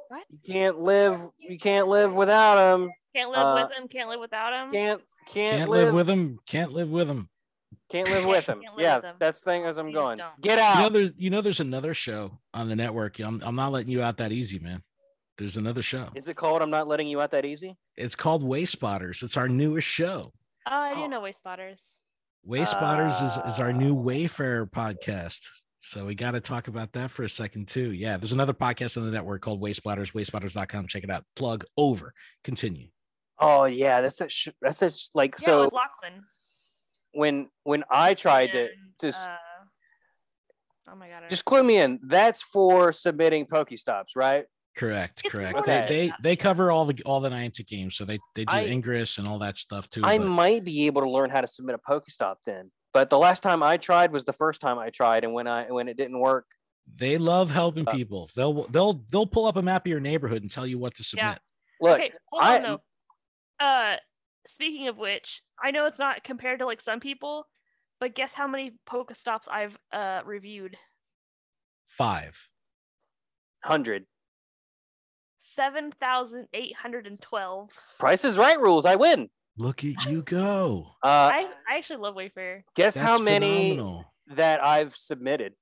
Speaker 4: What?
Speaker 3: you can't live, you can't live without them.
Speaker 4: Can't live
Speaker 3: Uh,
Speaker 4: with them. Can't live without them.
Speaker 3: Can't, can't,
Speaker 5: Can't
Speaker 3: live,
Speaker 5: live with them. Can't live with them.
Speaker 3: can't live with them. [LAUGHS]
Speaker 4: Live
Speaker 3: Yeah,
Speaker 4: with 'em.
Speaker 3: that's the thing as I'm
Speaker 4: Please
Speaker 3: going.
Speaker 4: don't.
Speaker 3: Get
Speaker 5: You know
Speaker 3: out.
Speaker 5: there's you know there's another show on the network. I'm I'm not letting you out that easy, man. There's another show.
Speaker 3: Is it called? I'm not letting you out that easy.
Speaker 5: It's called Way Spotters. It's our newest show.
Speaker 4: Oh, I do
Speaker 3: Oh.
Speaker 4: know Way Spotters.
Speaker 5: Way Spotters is, is our new
Speaker 3: Ah.
Speaker 5: Wayfarer podcast. So we got to talk about that for a second too. Yeah, there's another podcast on the network called Way Spotters, wayspotters.com. Check it out. Plug over. Continue.
Speaker 3: Oh yeah, that's that. Sh- that's that. Sh- like
Speaker 4: Yeah,
Speaker 3: so
Speaker 4: with Lachlan.
Speaker 3: when when I tried to
Speaker 4: and,
Speaker 3: to s-
Speaker 4: uh, oh my god.
Speaker 3: Just clue me in. That's for submitting Pokestops, right?
Speaker 5: Correct.
Speaker 4: It's
Speaker 5: correct.
Speaker 3: more
Speaker 5: They, they they cover all the all the Niantic games. So they they do
Speaker 3: I-
Speaker 5: Ingress and all that stuff too.
Speaker 3: I
Speaker 5: but-
Speaker 3: might be able to learn how to submit a Pokestop then. But the last time I tried was the first time I tried, and when I when it didn't work,
Speaker 5: they love helping
Speaker 3: Uh,
Speaker 5: people. They'll they'll they'll pull up a map of your neighborhood and tell you what to submit.
Speaker 3: look,
Speaker 4: okay, hold
Speaker 3: I-
Speaker 4: on though. Uh, speaking of which, I know it's not compared to like some people, but guess how many Pokestops I've uh reviewed?
Speaker 5: Five.
Speaker 3: hundred
Speaker 4: Seven thousand eight hundred and twelve.
Speaker 3: Price is Right rules. I win.
Speaker 5: Look at you go.
Speaker 3: Uh,
Speaker 4: I I actually love Wayfarer.
Speaker 3: guess
Speaker 5: That's
Speaker 3: how many
Speaker 5: phenomenal.
Speaker 3: that I've submitted?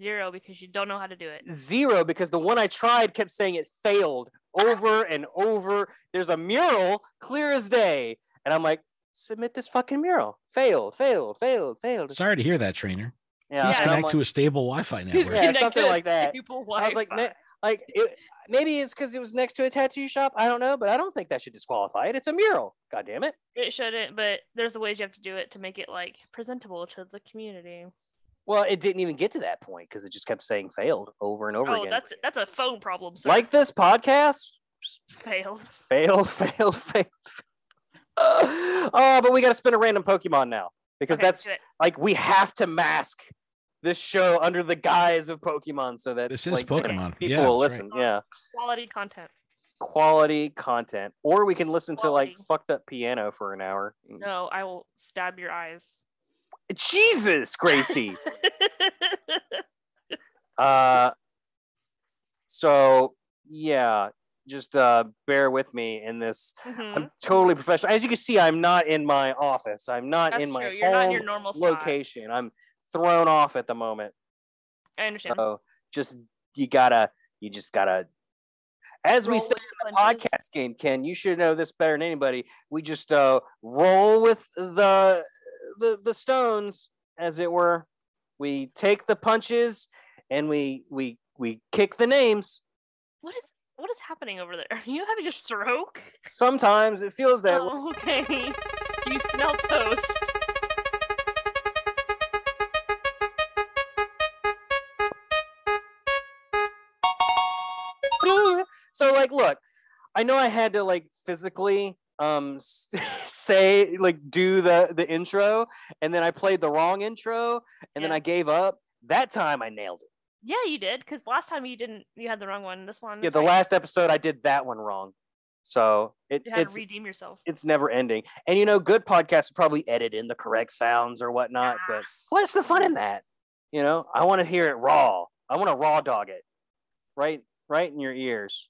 Speaker 4: Zero because you don't know how to do it.
Speaker 3: Zero because the one I tried kept saying it failed over and over. There's a mural clear as day, and I'm like, submit this fucking mural. Failed, failed, failed, failed.
Speaker 5: Sorry to hear that, trainer.
Speaker 3: Yeah,
Speaker 5: Please
Speaker 3: and I'm
Speaker 5: connect
Speaker 3: like-
Speaker 5: to a stable Wi-Fi network.
Speaker 3: Yeah, something like that.
Speaker 4: stable
Speaker 3: I was like, like it, maybe it's because it was next to a tattoo shop. I don't know, but I don't think that should disqualify it. It's a mural. God damn it.
Speaker 4: It shouldn't, but there's the ways you have to do it to make it like presentable to the community.
Speaker 3: Well, it didn't even get to that point because it just kept saying failed over and over
Speaker 4: Oh,
Speaker 3: again.
Speaker 4: that's that's a phone problem. Sir.
Speaker 3: like this podcast.
Speaker 4: failed.
Speaker 3: Failed, [LAUGHS] failed, failed. Uh, oh, but we got to spin a random Pokemon now because
Speaker 4: Okay,
Speaker 3: that's like we have to mask this show under the guise of Pokemon so that
Speaker 5: This is
Speaker 3: like,
Speaker 5: Pokemon.
Speaker 3: people
Speaker 5: Yeah,
Speaker 3: will listen.
Speaker 5: right.
Speaker 3: Yeah,
Speaker 4: quality content.
Speaker 3: quality content, or we can listen to like fucked up piano for an hour.
Speaker 4: No, I will stab your eyes.
Speaker 3: Jesus, Gracie. [LAUGHS] uh, so yeah, just uh, bear with me in this.
Speaker 4: Mhm.
Speaker 3: I'm totally professional. As you can see, I'm not in my office. I'm not
Speaker 4: That's
Speaker 3: in my.
Speaker 4: You're not in your normal spot.
Speaker 3: location. I'm thrown off at the moment.
Speaker 4: I understand.
Speaker 3: So just you gotta, you just gotta. As we
Speaker 4: Roll
Speaker 3: say
Speaker 4: with
Speaker 3: in the podcast game, Ken, you should know this better than anybody. We just uh, roll with the the the stones, as it were. We take the punches and we we we kick the names.
Speaker 4: What is what is happening over there? Are [LAUGHS] you having a stroke?
Speaker 3: Sometimes it feels that way.
Speaker 4: Oh, okay. [LAUGHS] You smell toast. [LAUGHS]
Speaker 3: so like look i know i had to like physically um [LAUGHS] say like do the the intro and then i played the wrong intro and then
Speaker 4: Yeah.
Speaker 3: i gave up that time i nailed it
Speaker 4: Yeah, you did. Because last time you didn't. You had the wrong one. This one.
Speaker 3: yeah the last episode i did that one wrong so it,
Speaker 4: You had
Speaker 3: it's
Speaker 4: to redeem yourself.
Speaker 3: it's never ending and you know good podcasts would probably edit in the correct sounds or whatnot but what's the fun in that you know i want to hear it raw i want to raw dog it right right in your ears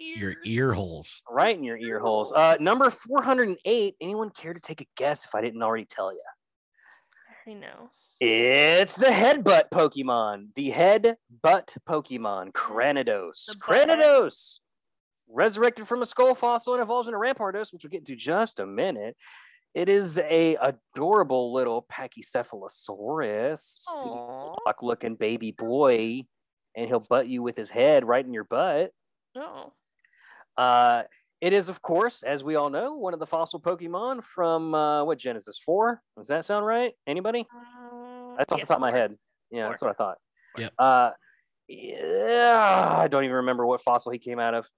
Speaker 4: no,
Speaker 5: Your
Speaker 4: ears.
Speaker 5: ear holes.
Speaker 3: right in your ear holes. Uh, number 408. Anyone care to take a guess if I didn't already tell you?
Speaker 4: I know.
Speaker 3: It's the headbutt Pokemon. The head butt Pokemon, Cranidos.
Speaker 4: The.
Speaker 3: Cranidos! Resurrected from a skull fossil and evolves into Rampardos, which we'll get to just a minute. It is a adorable little Pachycephalosaurus,
Speaker 4: Aww.
Speaker 3: looking baby boy, and he'll butt you with his head right in your butt.
Speaker 4: No.
Speaker 3: Uh, it is, of course, as we all know, one of the fossil Pokemon from uh, what Genesis 4? Does that sound right? Anybody?
Speaker 4: Uh,
Speaker 3: That's off
Speaker 4: yes,
Speaker 3: the top of my head. Yeah,
Speaker 4: Four.
Speaker 3: that's what I thought.
Speaker 5: Yep.
Speaker 3: Uh, yeah, I don't even remember what fossil he came out of.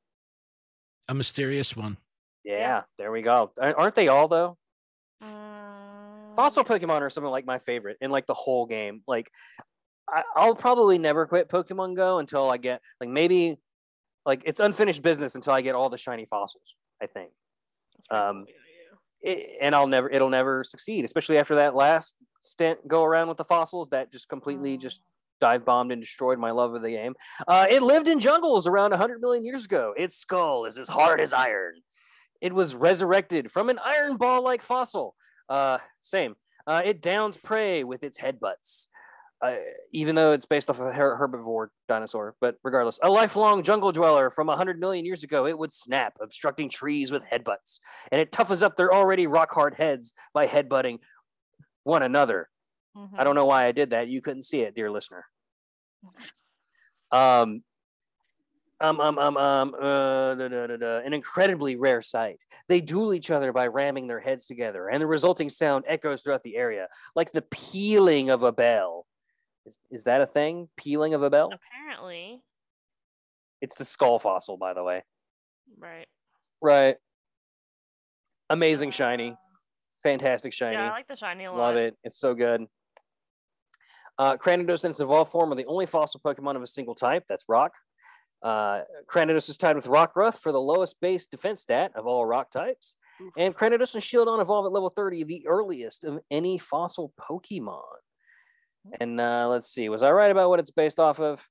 Speaker 5: A mysterious one.
Speaker 3: Yeah,
Speaker 4: Yeah.
Speaker 3: there we go. Aren't they all though?
Speaker 4: Mm,
Speaker 3: Fossil. Pokemon are something like my favorite in like the whole game. Like, I, I'll probably never quit Pokemon Go until I get like maybe like it's unfinished business until I get all the shiny fossils. I think. Um,
Speaker 4: cool, yeah, yeah.
Speaker 3: it, and I'll never it'll never succeed, especially after that last stint go around with the fossils that just completely
Speaker 4: Mm.
Speaker 3: just dive bombed and destroyed my love of the game. Uh, it lived in jungles around 100 million years ago. Its skull is as hard as iron. It was resurrected from an iron ball like fossil. Uh, same. Uh, it downs prey with its headbutts. Uh, even though it's based off of a her- herbivore dinosaur, but regardless, a lifelong jungle dweller from 100 million years ago, it would snap, obstructing trees with headbutts and it toughens up their already rock hard heads by headbutting one another. I
Speaker 4: Mhm.
Speaker 3: don't know why I did that. You couldn't see it, dear listener. Um, um, um, um, um, uh, da, da, da, an incredibly rare sight. They duel each other by ramming their heads together, and the resulting sound echoes throughout the area, like the pealing of a bell. Is, is that a thing? Peeling of a bell?
Speaker 4: Apparently,
Speaker 3: It's the skull fossil, by the way.
Speaker 4: right.
Speaker 3: Right. Amazing shiny. Fantastic shiny.
Speaker 4: Yeah, I like the shiny a lot.
Speaker 3: Love it. It's so good. Uh, Cranidos in its evolved form are the only fossil Pokemon of a single type. That's rock. Uh, Cranidos is tied with Rockruff for the lowest base defense stat of all rock types. And Cranidos and Shieldon evolved at level 30, the earliest of any fossil Pokemon. And uh, let's see, was I right about what it's based off of?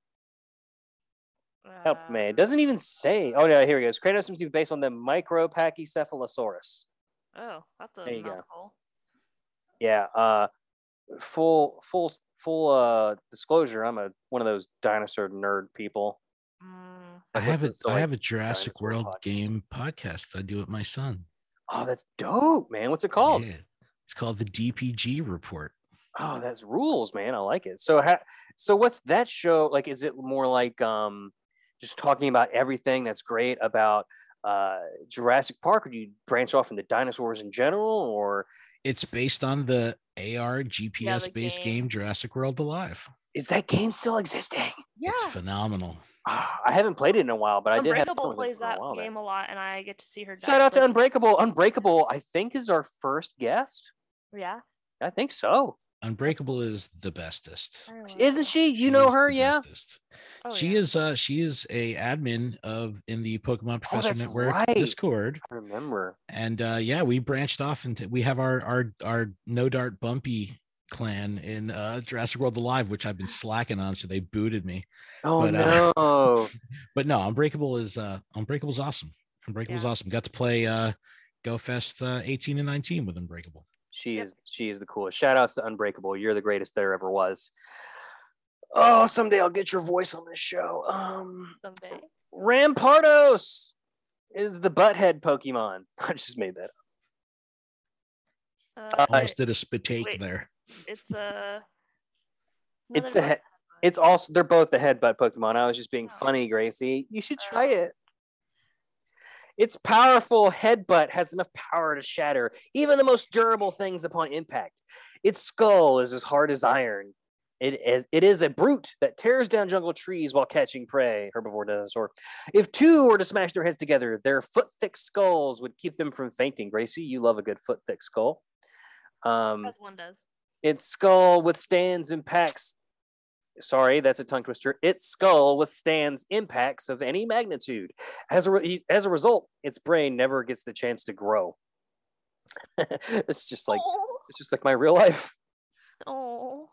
Speaker 3: Help me.
Speaker 4: Uh,
Speaker 3: It doesn't even say. Oh, yeah, here he goes. Cranidos seems to be based on the Micropachycephalosaurus.
Speaker 4: Oh, that's a
Speaker 3: There you go.
Speaker 4: mouthful.
Speaker 3: yeah uh full full full uh disclosure i'm a one of those dinosaur nerd people
Speaker 4: Mm,
Speaker 5: I have a
Speaker 3: listens to,
Speaker 5: I
Speaker 3: like,
Speaker 5: have a Jurassic
Speaker 3: dinosaur
Speaker 5: World
Speaker 3: podcast.
Speaker 5: game podcast I do with my son.
Speaker 3: oh that's dope man what's it called
Speaker 5: Yeah. It's called the DPG Report.
Speaker 3: Oh that's rules man i like it so ha- so what's that show like is it more like um just talking about everything that's great about uh jurassic park or do you branch off into dinosaurs in general or
Speaker 5: It's based on the AR GPS
Speaker 4: the
Speaker 5: based
Speaker 4: game.
Speaker 5: game Jurassic World Alive.
Speaker 3: is that game still existing
Speaker 4: yeah.
Speaker 5: It's phenomenal.
Speaker 3: Ah, i haven't played it in a while but i did have
Speaker 4: Unbreakable plays
Speaker 3: for a
Speaker 4: that
Speaker 3: while there.
Speaker 4: game a lot, and I get to see her.
Speaker 3: shout out to unbreakable unbreakable i think is our first guest
Speaker 4: Yeah.
Speaker 3: i think so
Speaker 5: Unbreakable is the bestest.
Speaker 3: Isn't she? You
Speaker 5: She
Speaker 3: know her, yeah.
Speaker 4: Oh,
Speaker 5: she
Speaker 4: yeah.
Speaker 5: is uh she is a admin of in the Pokemon Professor
Speaker 3: Oh,
Speaker 5: Network
Speaker 3: right.
Speaker 5: Discord.
Speaker 3: I remember.
Speaker 5: And uh yeah, we branched off into we have our our our no dart bumpy clan in uh, Jurassic World Alive, which I've been slacking on, so they booted me.
Speaker 3: Oh
Speaker 5: But, uh,
Speaker 3: no. [LAUGHS]
Speaker 5: But no, Unbreakable is uh, Unbreakable is awesome. Unbreakable is
Speaker 4: Yeah.
Speaker 5: awesome. Got to play uh, Go Fest uh, 18 and 19 with Unbreakable.
Speaker 3: She
Speaker 4: Yep.
Speaker 3: is she is the coolest. Shout outs to Unbreakable. You're the greatest there ever was. Oh, someday I'll get your voice on this show. Um
Speaker 4: Someday.
Speaker 3: Rampardos is the butthead Pokemon. [LAUGHS] I just made that.
Speaker 4: Uh,
Speaker 3: Uh,
Speaker 5: Almost did a spit take
Speaker 4: wait.
Speaker 5: there.
Speaker 4: it's uh.
Speaker 3: It's the
Speaker 4: there's
Speaker 3: he- It's also they're both the headbutt Pokemon. I was just being
Speaker 4: Oh.
Speaker 3: funny, Gracie. You should
Speaker 4: Oh.
Speaker 3: try it. Its powerful headbutt has enough power to shatter even the most durable things upon impact. Its skull is as hard as iron. It is, it is a brute that tears down jungle trees while catching prey, herbivore dinosaur. If two were to smash their heads together, their foot thick skulls would keep them from fainting. Gracie, you love a good foot thick skull. Um,
Speaker 4: As one does.
Speaker 3: its skull withstands impacts. Sorry, that's a tongue twister. Its skull withstands impacts of any magnitude. As a, re- as a result, its brain never gets the chance to grow. [LAUGHS] it's just like
Speaker 4: oh,
Speaker 3: it's just like my real life.
Speaker 4: oh.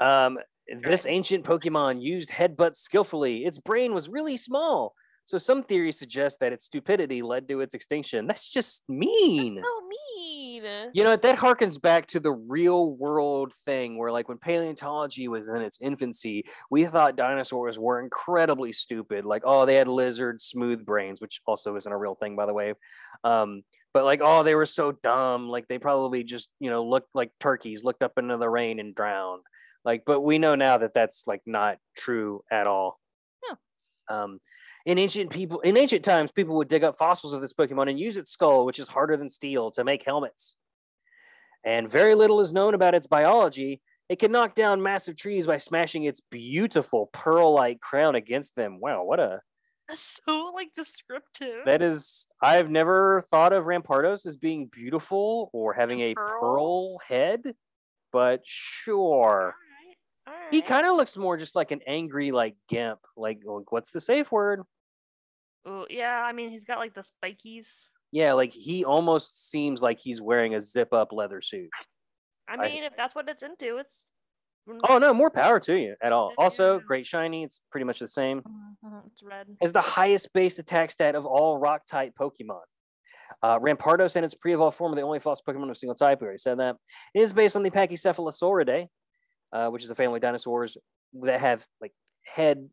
Speaker 3: Um, this ancient Pokemon used headbutts skillfully. Its brain was really small, so some theories suggest that its stupidity led to its extinction. That's just mean.
Speaker 4: That's so mean.
Speaker 3: You know, that harkens back to the real world thing where, like, when paleontology was in its infancy, we thought dinosaurs were incredibly stupid. Like, oh, they had lizard smooth brains, which also isn't a real thing, by the way. Um, but, like, oh, they were so dumb. Like, they probably just, you know, looked like turkeys, looked up into the rain and drowned. Like, but we know now that that's, like, not true at all. Yeah. Um, in ancient people, in ancient times, people would dig up fossils of this Pokemon and use its skull, which is harder than steel, to make helmets. And very little is known about its biology. It can knock down massive trees by smashing its beautiful pearl-like crown against them. Wow, what a
Speaker 4: That's so like descriptive.
Speaker 3: that is! I've never thought of Rampardos as being beautiful or having a
Speaker 4: Pearl?
Speaker 3: pearl head, but sure. He kind of looks more just like an angry, like gimp. Like, like, what's the safe word?
Speaker 4: Ooh, yeah, I mean he's got like the spikies.
Speaker 3: Yeah, like he almost seems like he's wearing a zip-up leather suit.
Speaker 4: I
Speaker 3: I-
Speaker 4: mean, if that's what it's into, it's.
Speaker 3: Oh no, more power to you at all. Also, great shiny. It's pretty much the same.
Speaker 4: Mhm, It's red.
Speaker 3: Has the highest base attack stat of all rock type Pokemon. Uh, Rampardos and its pre-evolved form are the only false Pokemon of single type. We already said that. It is based on the Pachycephalosauridae, uh, which is a family of dinosaurs that have like head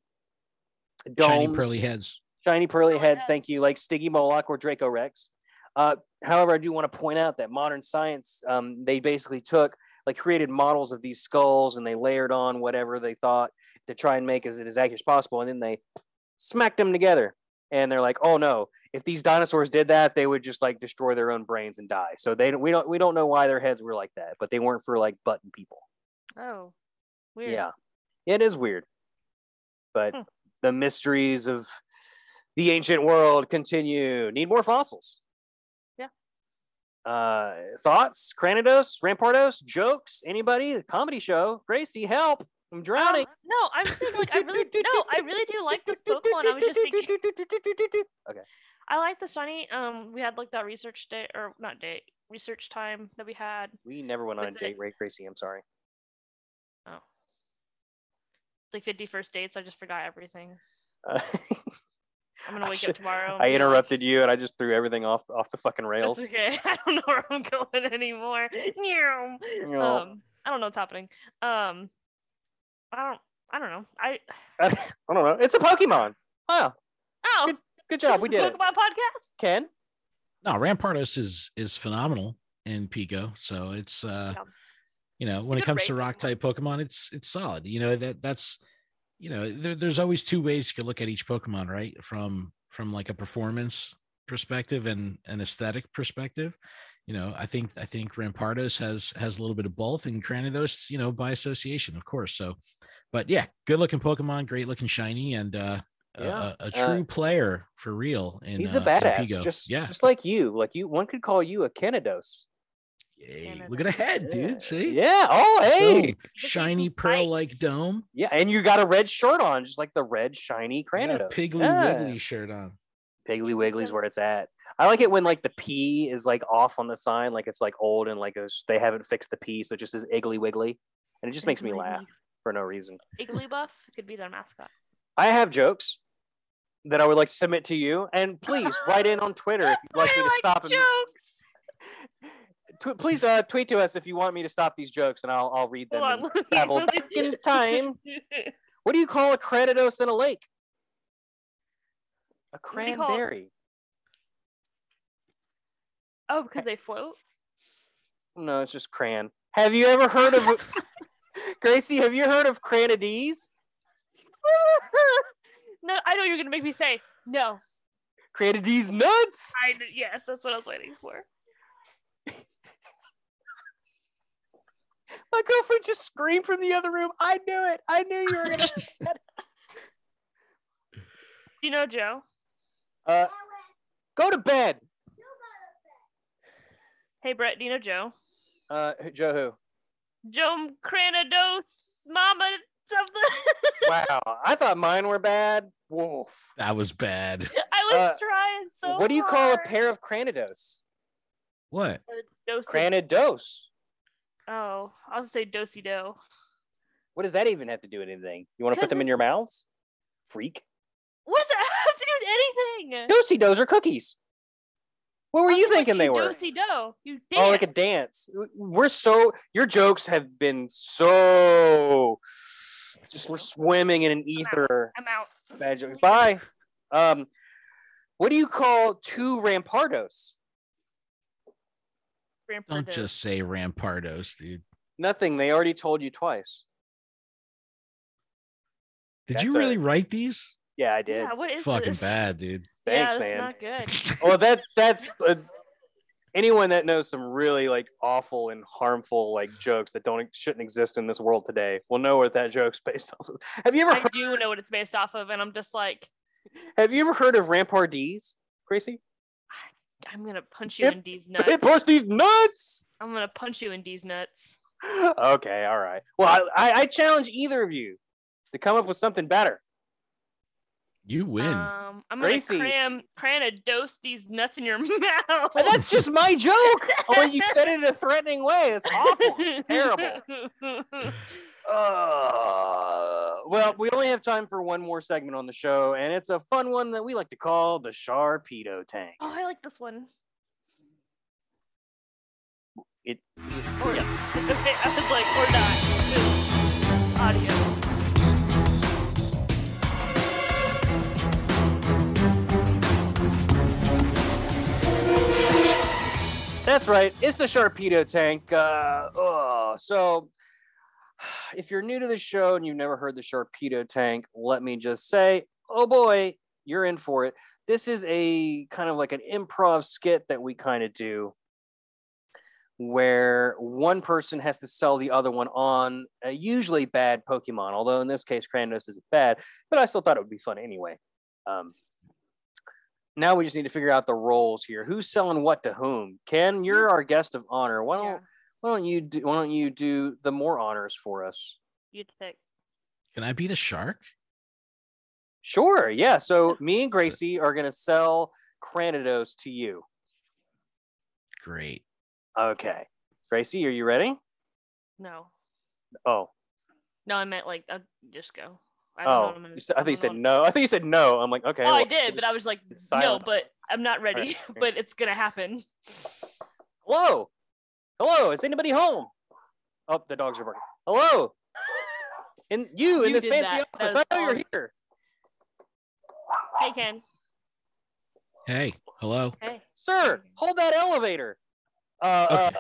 Speaker 3: domes,
Speaker 5: Shiny pearly heads.
Speaker 3: Shiny pearly
Speaker 4: Pearly
Speaker 3: heads. Thank you, like Stygimoloch or Dracorex. Uh, however, I do want to point out that modern science, um, they basically took like created models of these skulls and they layered on whatever they thought to try and make as it as accurate as possible, and then they smacked them together. And they're like, oh no, if these dinosaurs did that, they would just like destroy their own brains and die. So they don't, we don't we don't know why their heads were like that, but they weren't for like button people.
Speaker 4: Oh, weird.
Speaker 3: Yeah, it is weird, but
Speaker 4: Hmm.
Speaker 3: the mysteries of the ancient world continue. Need more fossils.
Speaker 4: Yeah.
Speaker 3: Uh, thoughts? Cranidos, Rampardos, jokes? Anybody? Comedy show? Gracie, help! I'm drowning.
Speaker 4: Um, no, I'm saying like I really no, I really do like this Pokemon. I was just thinking Okay. I like the sunny. Um, we had like that research day or not day research time that we had.
Speaker 3: We never went on a
Speaker 4: it-
Speaker 3: date, right, Gracie? I'm sorry.
Speaker 4: Oh, like 51st dates. I just forgot everything.
Speaker 3: Uh, [LAUGHS]
Speaker 4: I'm gonna
Speaker 3: I
Speaker 4: wake
Speaker 3: should-
Speaker 4: up tomorrow.
Speaker 3: I
Speaker 4: be like,
Speaker 3: interrupted you, and I just threw everything off off the fucking
Speaker 4: That's
Speaker 3: rails.
Speaker 4: okay. [LAUGHS] I don't know where I'm going anymore. [LAUGHS] Meow.
Speaker 3: No.
Speaker 4: Um, I don't know what's happening. Um, I don't. I don't know. I. [SIGHS] [LAUGHS]
Speaker 3: I don't know. It's a Pokemon. Wow,
Speaker 4: Oh,
Speaker 3: good
Speaker 4: this
Speaker 3: job. We
Speaker 4: a
Speaker 3: did it.
Speaker 4: Pokemon podcast.
Speaker 3: Ken.
Speaker 5: No, Rampardos is is phenomenal in PoGo. So it's uh
Speaker 4: Yeah.
Speaker 5: you know, when it
Speaker 4: Good
Speaker 5: comes to rock type Pokemon, it's it's solid. You know, that that's you know, there, there's always two ways you could look at each Pokemon, right? From from like a performance perspective and an aesthetic perspective. You know, I think I think Rampardos has has a little bit of both, and Cranidos, you know, by association, of course. So, but yeah, good looking Pokemon, great looking shiny, and uh, a-
Speaker 3: Yeah.
Speaker 5: a, a,
Speaker 3: Uh,
Speaker 5: true player for real. In,
Speaker 3: He's
Speaker 5: uh,
Speaker 3: a badass, just
Speaker 5: yeah,
Speaker 3: just like you. Like you, one could call you a Kenidos.
Speaker 5: Hey, look at a head, dude. See?
Speaker 3: Yeah. Oh, hey.
Speaker 5: Boom. Shiny pearl like dome.
Speaker 3: Yeah, and you got a red shirt on, just like the red shiny
Speaker 5: You got a
Speaker 3: Cranidos.
Speaker 5: Piggly
Speaker 3: Yeah.
Speaker 5: Wiggly shirt on.
Speaker 3: Piggly
Speaker 4: He's
Speaker 3: Wiggly's where it's at. I like it when like the P is like off on the sign, like it's like old and like they haven't fixed the P, so it just is Iggly Wiggly, and it just makes me laugh for no reason.
Speaker 4: Igglybuff could be their mascot.
Speaker 3: I have jokes that I would like to submit to you, and please [LAUGHS] write in on Twitter if you'd like
Speaker 4: I
Speaker 3: me to
Speaker 4: like
Speaker 3: stop. And,
Speaker 4: jokes.
Speaker 3: Tw- please uh, tweet to us if you want me to stop these jokes, and I'll I'll read them.
Speaker 4: Hold
Speaker 3: and
Speaker 4: on, [LAUGHS] let me-
Speaker 3: travel back in time. [LAUGHS] What do you call a cranidos in a lake? A
Speaker 4: do you call-
Speaker 3: cranberry.
Speaker 4: Oh, because they float.
Speaker 3: No, it's just cran. Have you ever heard of [LAUGHS] Gracie? Have you heard of cranadies?
Speaker 4: no, I know you're gonna make me say no.
Speaker 3: Cranadies nuts.
Speaker 4: I yes, that's what I was waiting for.
Speaker 3: My girlfriend just screamed from the other room. I knew it. I knew you were gonna. [LAUGHS] say that.
Speaker 4: Do you know Joe?
Speaker 3: Uh, go to bed.
Speaker 4: Hey Brett, do you know Joe?
Speaker 3: Uh, Joe who?
Speaker 4: Joe Cranidos Mama something. [LAUGHS]
Speaker 3: Wow, I thought mine were bad. Wolf.
Speaker 5: That was bad. [LAUGHS]
Speaker 4: I was
Speaker 3: Uh,
Speaker 4: trying so
Speaker 3: what do you call a pair of cranidos?
Speaker 5: What?
Speaker 4: Dose-
Speaker 3: Cranidos.
Speaker 4: Oh, I was gonna say dosey do.
Speaker 3: What does that even have to do with anything? You want to put them in your mouths? Freak.
Speaker 4: What does that [LAUGHS] have to do with anything?
Speaker 3: Dosey dos are cookies. What were you thinking they were?
Speaker 4: Dosey do. You did.
Speaker 3: Oh, like a dance. We're so your jokes have been so just we're swimming in an ether.
Speaker 4: I'm out.
Speaker 3: Bad jokes. Bye. Um, what do you call two rampardos?
Speaker 5: Don't just say Rampardos, dude.
Speaker 3: Nothing. They already told you twice.
Speaker 5: Did
Speaker 3: That's
Speaker 5: you
Speaker 3: a-
Speaker 5: really write these?
Speaker 3: Yeah, I did.
Speaker 4: Yeah, what is
Speaker 5: Fucking
Speaker 4: this?
Speaker 5: bad, dude.
Speaker 4: yeah,
Speaker 3: Thanks,
Speaker 4: that's
Speaker 3: man.
Speaker 4: not good. [LAUGHS]
Speaker 3: Well, that's that's uh, anyone that knows some really like awful and harmful like jokes that don't shouldn't exist in this world today will know what that joke's [LAUGHS] based off of. Have you ever
Speaker 4: I
Speaker 3: heard,
Speaker 4: do know what it's based off of, and I'm just like,
Speaker 3: have you ever heard of Rampardese, Gracie?
Speaker 4: I'm gonna punch you
Speaker 3: Yep.
Speaker 4: in D's [LAUGHS]
Speaker 3: It
Speaker 4: nuts.
Speaker 3: pushed these nuts.
Speaker 4: I'm gonna punch you in these nuts. [LAUGHS]
Speaker 3: okay, all right. Well, I, I, I challenge either of you to come up with something better.
Speaker 5: You win.
Speaker 4: Um, I'm
Speaker 3: Gracie.
Speaker 4: gonna cram, cram a dose these nuts in your [LAUGHS] mouth.
Speaker 3: That's just my joke. Oh, you said it in a threatening way. It's awful. terrible. Uh, well, we only have time for one more segment on the show, and it's a fun one that we like to call the Sharpedo Tank.
Speaker 4: oh, I like this one.
Speaker 3: It,
Speaker 4: Or, okay, [LAUGHS] I was like, or not. Audio.
Speaker 3: That's right. It's the Sharpedo tank. Uh, oh, so [SIGHS] if you're new to the show and you've never heard the Sharpedo tank, let me just say, oh boy, you're in for it. This is a kind of like an improv skit that we kind of do where one person has to sell the other one on a usually bad Pokemon, although in this case, Cranidos isn't bad, but I still thought it would be fun anyway. Um, now we just need to figure out the roles here. Who's selling what to whom? Ken, you're our guest of honor. Why don't
Speaker 4: Yeah,
Speaker 3: why don't you do why don't you do the more honors for us?
Speaker 4: you'd pick.
Speaker 5: Can I be the shark?
Speaker 3: Sure, yeah. So me and [LAUGHS] Gracie are gonna sell Cranidos to you.
Speaker 5: Great.
Speaker 3: Okay. Gracie, are you ready?
Speaker 4: No,
Speaker 3: Oh,
Speaker 4: no, I meant like, uh, just go. I don't
Speaker 3: oh.
Speaker 4: what I'm gonna-
Speaker 3: I think you said no. I think you said no. I'm like, okay.
Speaker 4: what- Oh, I did, but I was like, no, but I'm not ready.
Speaker 3: Right, [LAUGHS] right.
Speaker 4: but it's gonna happen.
Speaker 3: Hello. Hello, is anybody home? Oh, the dogs are barking. Hello. And you, in this fancy
Speaker 4: that. That
Speaker 3: office.
Speaker 4: is
Speaker 3: I know you're here.
Speaker 4: Hey, Ken.
Speaker 5: Hey, hello.
Speaker 4: Hey.
Speaker 3: Sir, hold that elevator. Uh,
Speaker 5: Okay.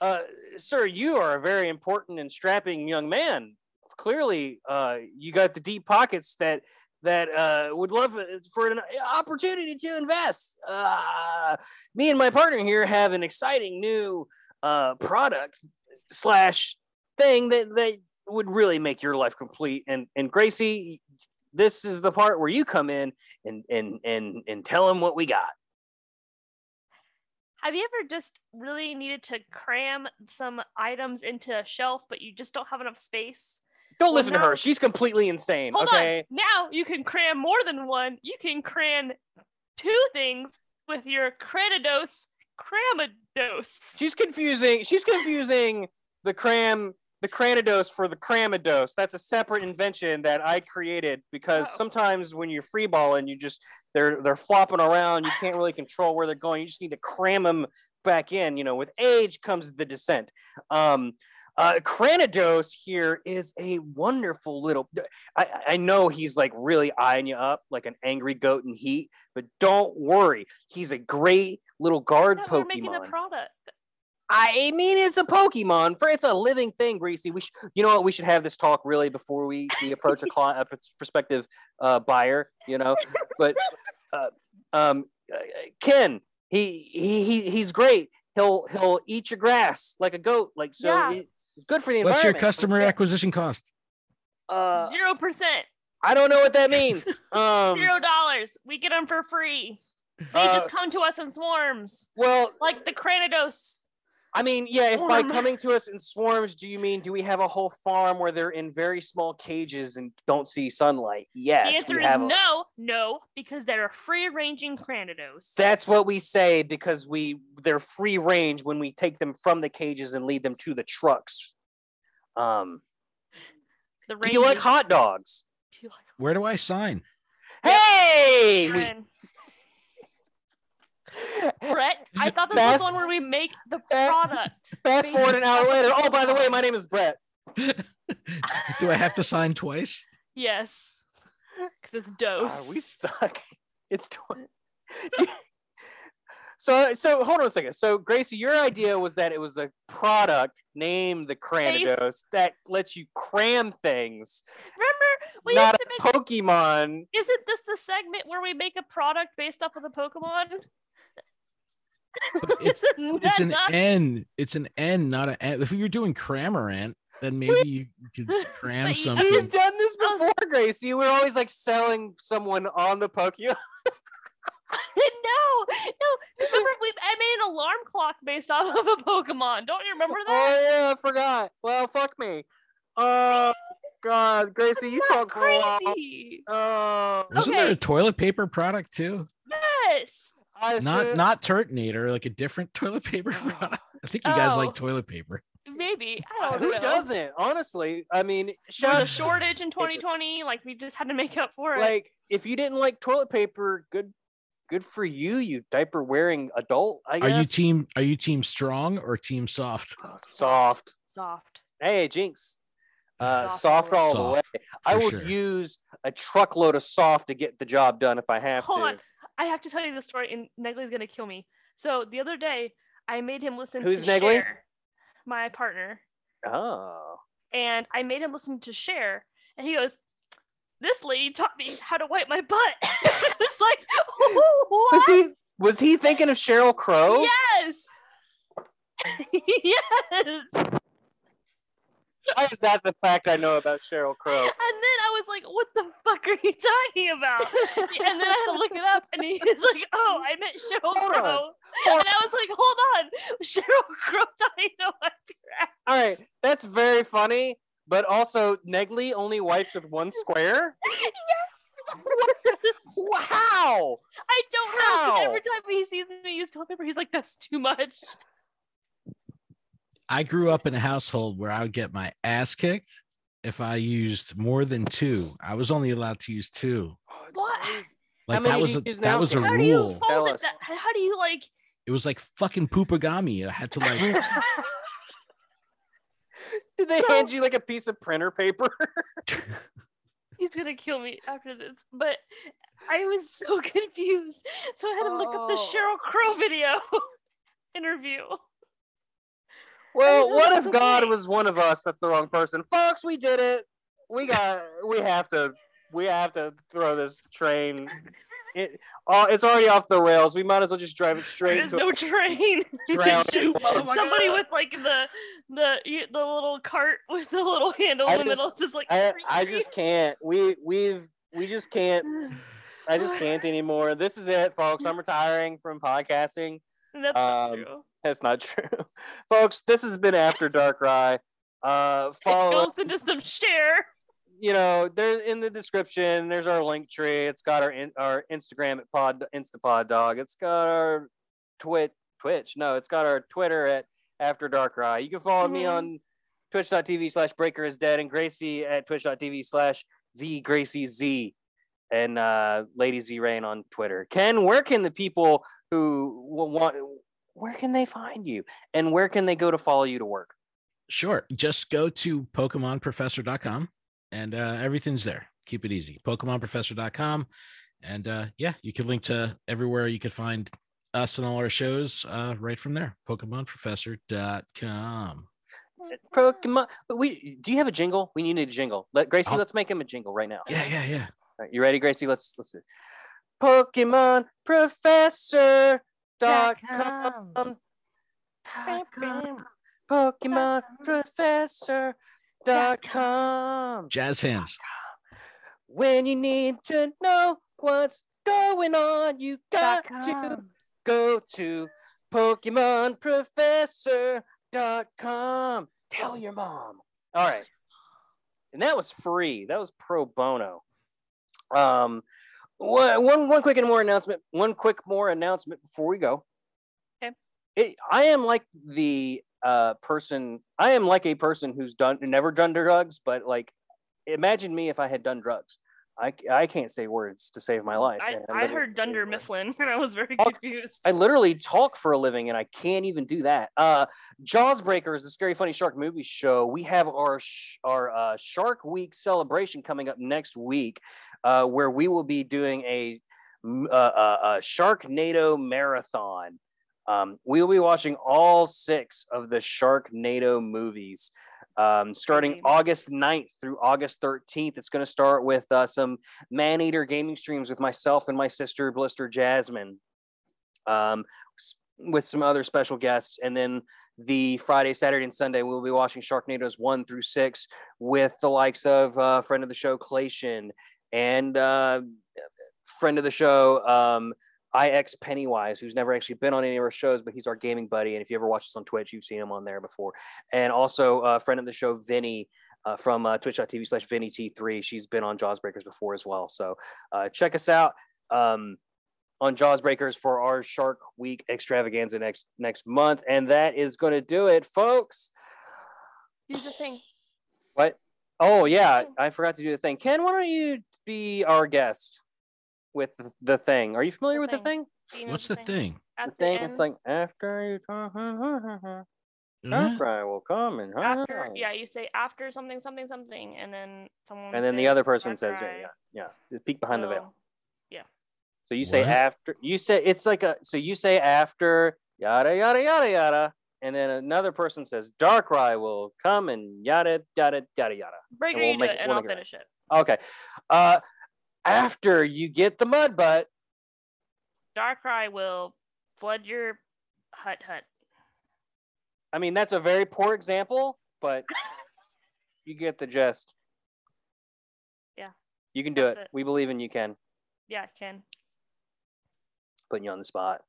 Speaker 3: uh, uh, sir, you are a very important and strapping young man. Clearly, uh, you got the deep pockets that that uh, would love for an opportunity to invest. Uh, me and my partner here have an exciting new uh, product slash thing that that would really make your life complete. And and Gracie, this is the part where you come in and and and and tell them what we got.
Speaker 4: Have you ever just really needed to cram some items into a shelf, but you just don't have enough space?
Speaker 3: Don't
Speaker 4: Well,
Speaker 3: listen to her. She's completely insane.
Speaker 4: Hold
Speaker 3: okay.
Speaker 4: on. Now you can cram more than one. You can cram two things with your Cranidos Cramados.
Speaker 3: She's confusing. She's confusing the cram, the cranidos for the cramidos. That's a separate invention that I created because
Speaker 4: Oh.
Speaker 3: sometimes when you're freeballing, you just they're they're flopping around. You can't really control where they're going. You just need to cram them back in. You know, with age comes the descent. Um, uh, Cranidos here is a wonderful little. I, I know he's like really eyeing you up like an angry goat in heat, but don't worry. He's a great little guard Pokemon.
Speaker 4: we're making a product.
Speaker 3: I mean, it's a Pokemon. For it's a living thing, Gracie. We, sh- you know what? We should have this talk really before we, we approach a [LAUGHS] client, a prospective uh, buyer. You know, but uh, um, uh, Ken, he, he he he's great. He'll he'll eat your grass like a goat. Like so,
Speaker 4: Yeah.
Speaker 3: It's good for the
Speaker 5: What's your customer acquisition cost?
Speaker 3: Uh,
Speaker 4: Zero percent.
Speaker 3: I don't know what that means. [LAUGHS] Um,
Speaker 4: Zero dollars. We get them for free. They
Speaker 3: uh,
Speaker 4: just come to us in swarms,
Speaker 3: well,
Speaker 4: like the Cranidos.
Speaker 3: I mean, yeah, if by coming to us in swarms, do you mean do we have a whole farm where they're in very small cages and don't see sunlight? Yes.
Speaker 4: the
Speaker 3: we
Speaker 4: answer is
Speaker 3: have a-
Speaker 4: no, no, because they're free ranging Cranidos.
Speaker 3: That's what we say because we they're free range when we take them from the cages and lead them to the trucks. Um,
Speaker 4: the
Speaker 3: do you like
Speaker 4: ranges-
Speaker 3: hot dogs?
Speaker 4: Do you like
Speaker 5: Where do I sign?
Speaker 3: Hey, we-
Speaker 4: Brett, Brett, I [LAUGHS] thought this
Speaker 3: Fast-
Speaker 4: was the one where we make the [LAUGHS] product.
Speaker 3: fast forward an hour later. Oh, by the way, my name is Brett. [LAUGHS]
Speaker 5: do I have to sign twice?
Speaker 4: Yes, because it's dose.
Speaker 3: Ah, we suck. It's tw- so so hold on a second. So Gracie, your idea was that it was a product named the Cranidos that lets you cram things,
Speaker 4: Remember, we
Speaker 3: not
Speaker 4: used
Speaker 3: a
Speaker 4: to make.
Speaker 3: Pokemon.
Speaker 4: Isn't this the segment where we make a product based off of the Pokemon?
Speaker 5: It's, [LAUGHS] it's an N. It's an N, not an N. If you were doing Cramorant, then [LAUGHS] maybe you could cram
Speaker 4: But you-
Speaker 5: something.
Speaker 3: We've done this before, Gracie. We're always like selling someone on the Pokemon. [LAUGHS]
Speaker 4: no, no. Remember, we I made an alarm clock based off of a Pokemon. Don't you remember that?
Speaker 3: Oh yeah, I forgot. Well, fuck me. Oh God, Gracie, you
Speaker 4: Not
Speaker 3: talk for a while.
Speaker 4: crazy.
Speaker 3: Oh,
Speaker 5: Wasn't there a toilet paper product too?
Speaker 4: Yes.
Speaker 3: I
Speaker 5: Not
Speaker 3: said-
Speaker 5: not Turtonator, like a different [LAUGHS] toilet paper. I think you guys
Speaker 4: Oh.
Speaker 5: like toilet paper.
Speaker 4: Maybe. I don't
Speaker 3: Who
Speaker 4: know.
Speaker 3: doesn't? Honestly, I mean,
Speaker 4: There was a shortage in 2020. Like we just had to make up for it.
Speaker 3: like if you didn't like toilet paper, good, good for you. You diaper wearing adult. I
Speaker 5: Are you team are you team strong or team soft? [SIGHS]
Speaker 3: soft?
Speaker 4: Soft.
Speaker 3: Hey, Jinx. Uh,
Speaker 4: Soft
Speaker 3: soft
Speaker 4: all
Speaker 3: all
Speaker 5: the
Speaker 3: the
Speaker 5: way.
Speaker 3: way. I
Speaker 5: for
Speaker 3: would
Speaker 5: sure.
Speaker 3: use a truckload of soft to get the job done if I have
Speaker 4: Hold
Speaker 3: to.
Speaker 4: on. I have to tell you the story, and Negley's gonna kill me. So the other day, I made him listen
Speaker 3: Who's
Speaker 4: to
Speaker 3: Negley?
Speaker 4: Cher, my partner,
Speaker 3: Oh.
Speaker 4: and I made him listen to Cher, and he goes, "This lady taught me how to wipe my butt." [LAUGHS] it's like, [LAUGHS] what?
Speaker 3: Was he was he thinking of Sheryl Crow?
Speaker 4: Yes. [LAUGHS] yes.
Speaker 3: Why is that the fact I know about Sheryl Crow? [LAUGHS]
Speaker 4: And then I was like, what the fuck are you talking about? [LAUGHS] and then I had to look it up, and he was like, oh, I meant Sheryl
Speaker 3: Hold.
Speaker 4: Crow.
Speaker 3: Hold
Speaker 4: And I was like, hold on. Sheryl Crow [LAUGHS] you to wipe.
Speaker 3: All right, that's very funny, but also Negley only wipes with one square. Wow!
Speaker 4: I don't know.
Speaker 3: How?
Speaker 4: Every time he sees me use toilet paper, he's like, that's too much.
Speaker 5: I grew up in a household where I would get my ass kicked if I used more than two. I was only allowed to use two.
Speaker 3: Oh,
Speaker 4: What?
Speaker 3: crazy.
Speaker 5: Like that was a, that was a
Speaker 3: Kim?
Speaker 4: How do you fold it? That, how do you like?
Speaker 5: It was like fucking poopagami. I had to like [LAUGHS]
Speaker 3: Did they
Speaker 4: So-
Speaker 3: hand you like a piece of printer paper? [LAUGHS]
Speaker 4: He's gonna kill me after this. But I was so [LAUGHS] confused, so I had to look up the
Speaker 3: Oh.
Speaker 4: Sheryl Crow video interview.
Speaker 3: Well, what if God was one of us? That's the wrong person, folks. We did it. We got. we have to. We have to throw this train. It. Oh, it's already off the rails. We might as well just drive it straight.
Speaker 4: There's
Speaker 3: into
Speaker 4: no train.
Speaker 3: Drown
Speaker 4: It's
Speaker 3: it.
Speaker 4: just
Speaker 5: Oh
Speaker 4: somebody
Speaker 5: God.
Speaker 4: with like the the the little cart with the little handle
Speaker 3: I
Speaker 4: in the
Speaker 3: just-
Speaker 4: middle, just like.
Speaker 3: I, I just can't. We we've we just can't. I just can't anymore. This is it, folks. I'm retiring from podcasting. [SIGHS]
Speaker 4: That's not
Speaker 3: um,
Speaker 4: true.
Speaker 3: That's not [LAUGHS] true, folks. This has been After Darkrai. Uh, [LAUGHS] follow
Speaker 4: listen to some Cher.
Speaker 3: you know, there in the description, there's our link tree. It's got our in, our Instagram at Pod Instapod Dog. It's got our Twit Twitch. No, it's got our Twitter at After Darkrai. You can follow me
Speaker 4: Mhm.
Speaker 3: on twitch.tv slash breaker is dead and Gracie at twitch.tv slash the Gracie Z and uh Lady Z Rain on Twitter. Ken, where can the people who will want where can they find you and where can they go to follow you to work?
Speaker 5: Sure. Just go to PokemonProfessor.com and uh, everything's there. Keep it easy. PokemonProfessor.com. And uh, yeah, you can link to everywhere you can find us and all our shows uh, right from there. PokemonProfessor.com.
Speaker 3: Pokemon. We do you have a jingle? We need a jingle. Let Gracie,
Speaker 5: I'll-
Speaker 3: let's make him a jingle right now.
Speaker 5: Yeah, yeah, yeah.
Speaker 3: Right, you ready, Gracie? Let's let's do it. Pokemon Professor dot com. dot com. Pokemon Professor dot com.
Speaker 5: Jazz hands.
Speaker 3: When you need to know what's going on, you got to go to PokemonProfessor.com. Tell your mom. All right. And that was free. That was pro bono. Um, one, one, one quick and more announcement. One quick more announcement before we go.
Speaker 4: Okay.
Speaker 3: It, I am like the uh, person. I am like a person who's done never done drugs, but like, imagine me if I had done drugs. I, I can't say words to save my life.
Speaker 4: I, I heard Dunder. Mifflin [LAUGHS] and I was very
Speaker 3: Fuck.
Speaker 4: confused.
Speaker 3: I literally talk for a living and I can't even do that. Uh, Jaws Breakers, the Scary Funny Shark movie show. We have our sh- our uh, Shark Week celebration coming up next week, uh, where we will be doing a, uh, uh, uh, Sharknado marathon. Um, we will be watching all six of the Sharknado movies. Um, starting. August 9th through August 13th. It's going to start with uh, some Maneater gaming streams with myself and my sister, Blister Jasmine um, with some other special guests. And then the Friday, Saturday, and Sunday, we'll be watching Sharknadoes one through six with the likes of uh, friend of the show, Clation, and uh, friend of the show, um, IX Pennywise, who's never actually been on any of our shows, but he's our gaming buddy. And if you ever watch us on Twitch, you've seen him on there before. And also, a friend of the show, Vinny. Uh, from uh, twitch.tv slash Vinny T3. She's been on Jaws Breakers before as well. So uh, check us out. Um, on Jaws Breakers for our Shark Week extravaganza next next month, and that is going to do it, folks.
Speaker 4: Do the thing.
Speaker 3: What? Oh yeah, I forgot to do the thing. Ken, why don't you be our guest with the, the thing? Are you familiar
Speaker 4: The
Speaker 3: with the
Speaker 4: thing.
Speaker 3: thing?
Speaker 4: You know
Speaker 5: What's the thing?
Speaker 4: At
Speaker 3: The
Speaker 4: the
Speaker 3: thing
Speaker 4: end,
Speaker 3: is like after you [LAUGHS] talk, after I will come and
Speaker 4: after yeah, you say after something something something, and then someone.
Speaker 3: and then the other person says yeah,
Speaker 4: I
Speaker 3: yeah, yeah. The peek behind the veil.
Speaker 4: Yeah.
Speaker 3: So you say
Speaker 5: What?
Speaker 3: after you say it's like a so you say after yada yada yada yada, and then another person says Darkrai will come and yada yada yada yada.
Speaker 4: Breaker,
Speaker 3: we'll
Speaker 4: you
Speaker 3: make
Speaker 4: it,
Speaker 3: it-
Speaker 4: and
Speaker 3: we'll
Speaker 4: I'll
Speaker 3: make it
Speaker 4: finish it.
Speaker 3: Okay. Uh after you get the mud butt,
Speaker 4: Darkrai will flood your hut hut.
Speaker 3: I mean that's a very poor example, but [LAUGHS] you get the gist.
Speaker 4: Yeah.
Speaker 3: You can do it.
Speaker 4: it.
Speaker 3: We believe in you, Ken.
Speaker 4: Yeah, Ken.
Speaker 3: Putting you on the spot.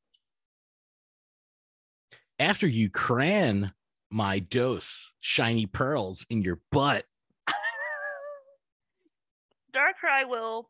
Speaker 5: After you cran my dose shiny pearls in your butt. [LAUGHS]
Speaker 4: Darkrai will.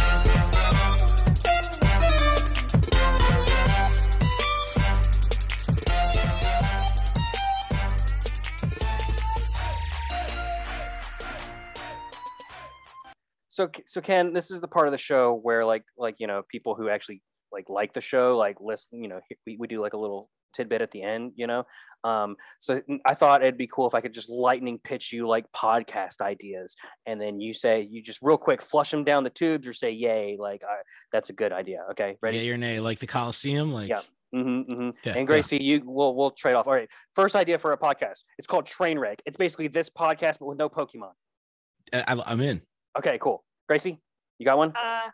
Speaker 3: So, so Ken, this is the part of the show where like, like, you know, people who actually like, like the show, like listen, you know, we, we do like a little tidbit at the end, you know? Um, so I thought it'd be cool if I could just lightning pitch you like podcast ideas. And then you say, you just real quick, flush them down the tubes or say, yay, like, uh, that's a good idea. Okay. Ready?
Speaker 5: Yay or nay, like the Coliseum? Like
Speaker 3: Yeah. Mm-hmm, mm-hmm.
Speaker 5: Yeah,
Speaker 3: and Gracie, you we'll we'll trade off. All right. First idea for a podcast. It's called Trainwreck. It's basically this podcast, but with no Pokemon.
Speaker 5: I, I'm in.
Speaker 3: Okay, cool. Gracie, you got one?
Speaker 4: Uh,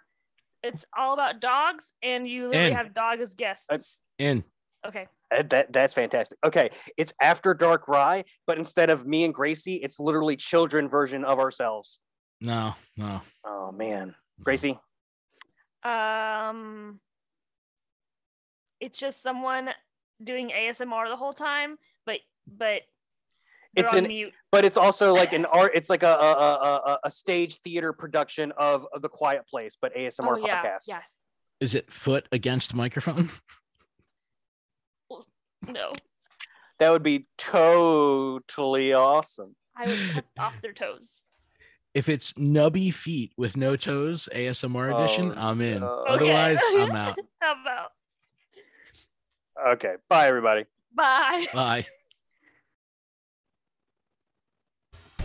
Speaker 4: It's all about dogs, and you literally
Speaker 5: And-
Speaker 4: have dog as guests.
Speaker 5: In.
Speaker 4: okay.
Speaker 3: Uh, That that's fantastic. Okay, it's after Darkrai, but instead of me and Gracie, it's literally children version of ourselves.
Speaker 5: No, no.
Speaker 3: Oh man, Gracie.
Speaker 4: Um, it's just someone doing ASMR the whole time, but but they're
Speaker 3: It's
Speaker 4: on
Speaker 3: an-
Speaker 4: mute.
Speaker 3: But it's also [LAUGHS] like an art. It's like a a, a, a, a stage theater production of, of the Quiet Place, but ASMR
Speaker 4: Oh yeah,
Speaker 3: podcast.
Speaker 4: yes.
Speaker 5: Is it foot against microphone? [LAUGHS]
Speaker 4: No,
Speaker 3: That would be totally awesome.
Speaker 4: I would cut off their toes.
Speaker 5: If it's nubby feet with no toes, ASMR edition,
Speaker 3: Oh,
Speaker 5: I'm in.
Speaker 3: no.
Speaker 5: Otherwise,
Speaker 4: Okay.
Speaker 5: I'm [LAUGHS] out.
Speaker 4: How about
Speaker 3: Okay, bye everybody.
Speaker 4: bye?
Speaker 5: Bye.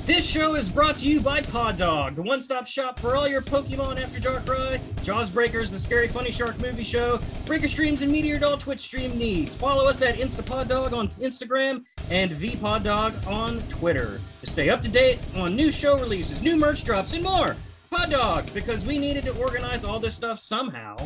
Speaker 1: This show is brought to you by Pod Dog, the one-stop shop for all your Pokemon After Darkrai, Jaws Breakers, the Scary Funny Shark movie show, Breaker Streams, and Meteor Doll Twitch stream needs. Follow us at InstaPodDog on Instagram and ThePodDog on Twitter to stay up to date on new show releases, new merch drops, and more. Pod Dog, because we needed to organize all this stuff somehow.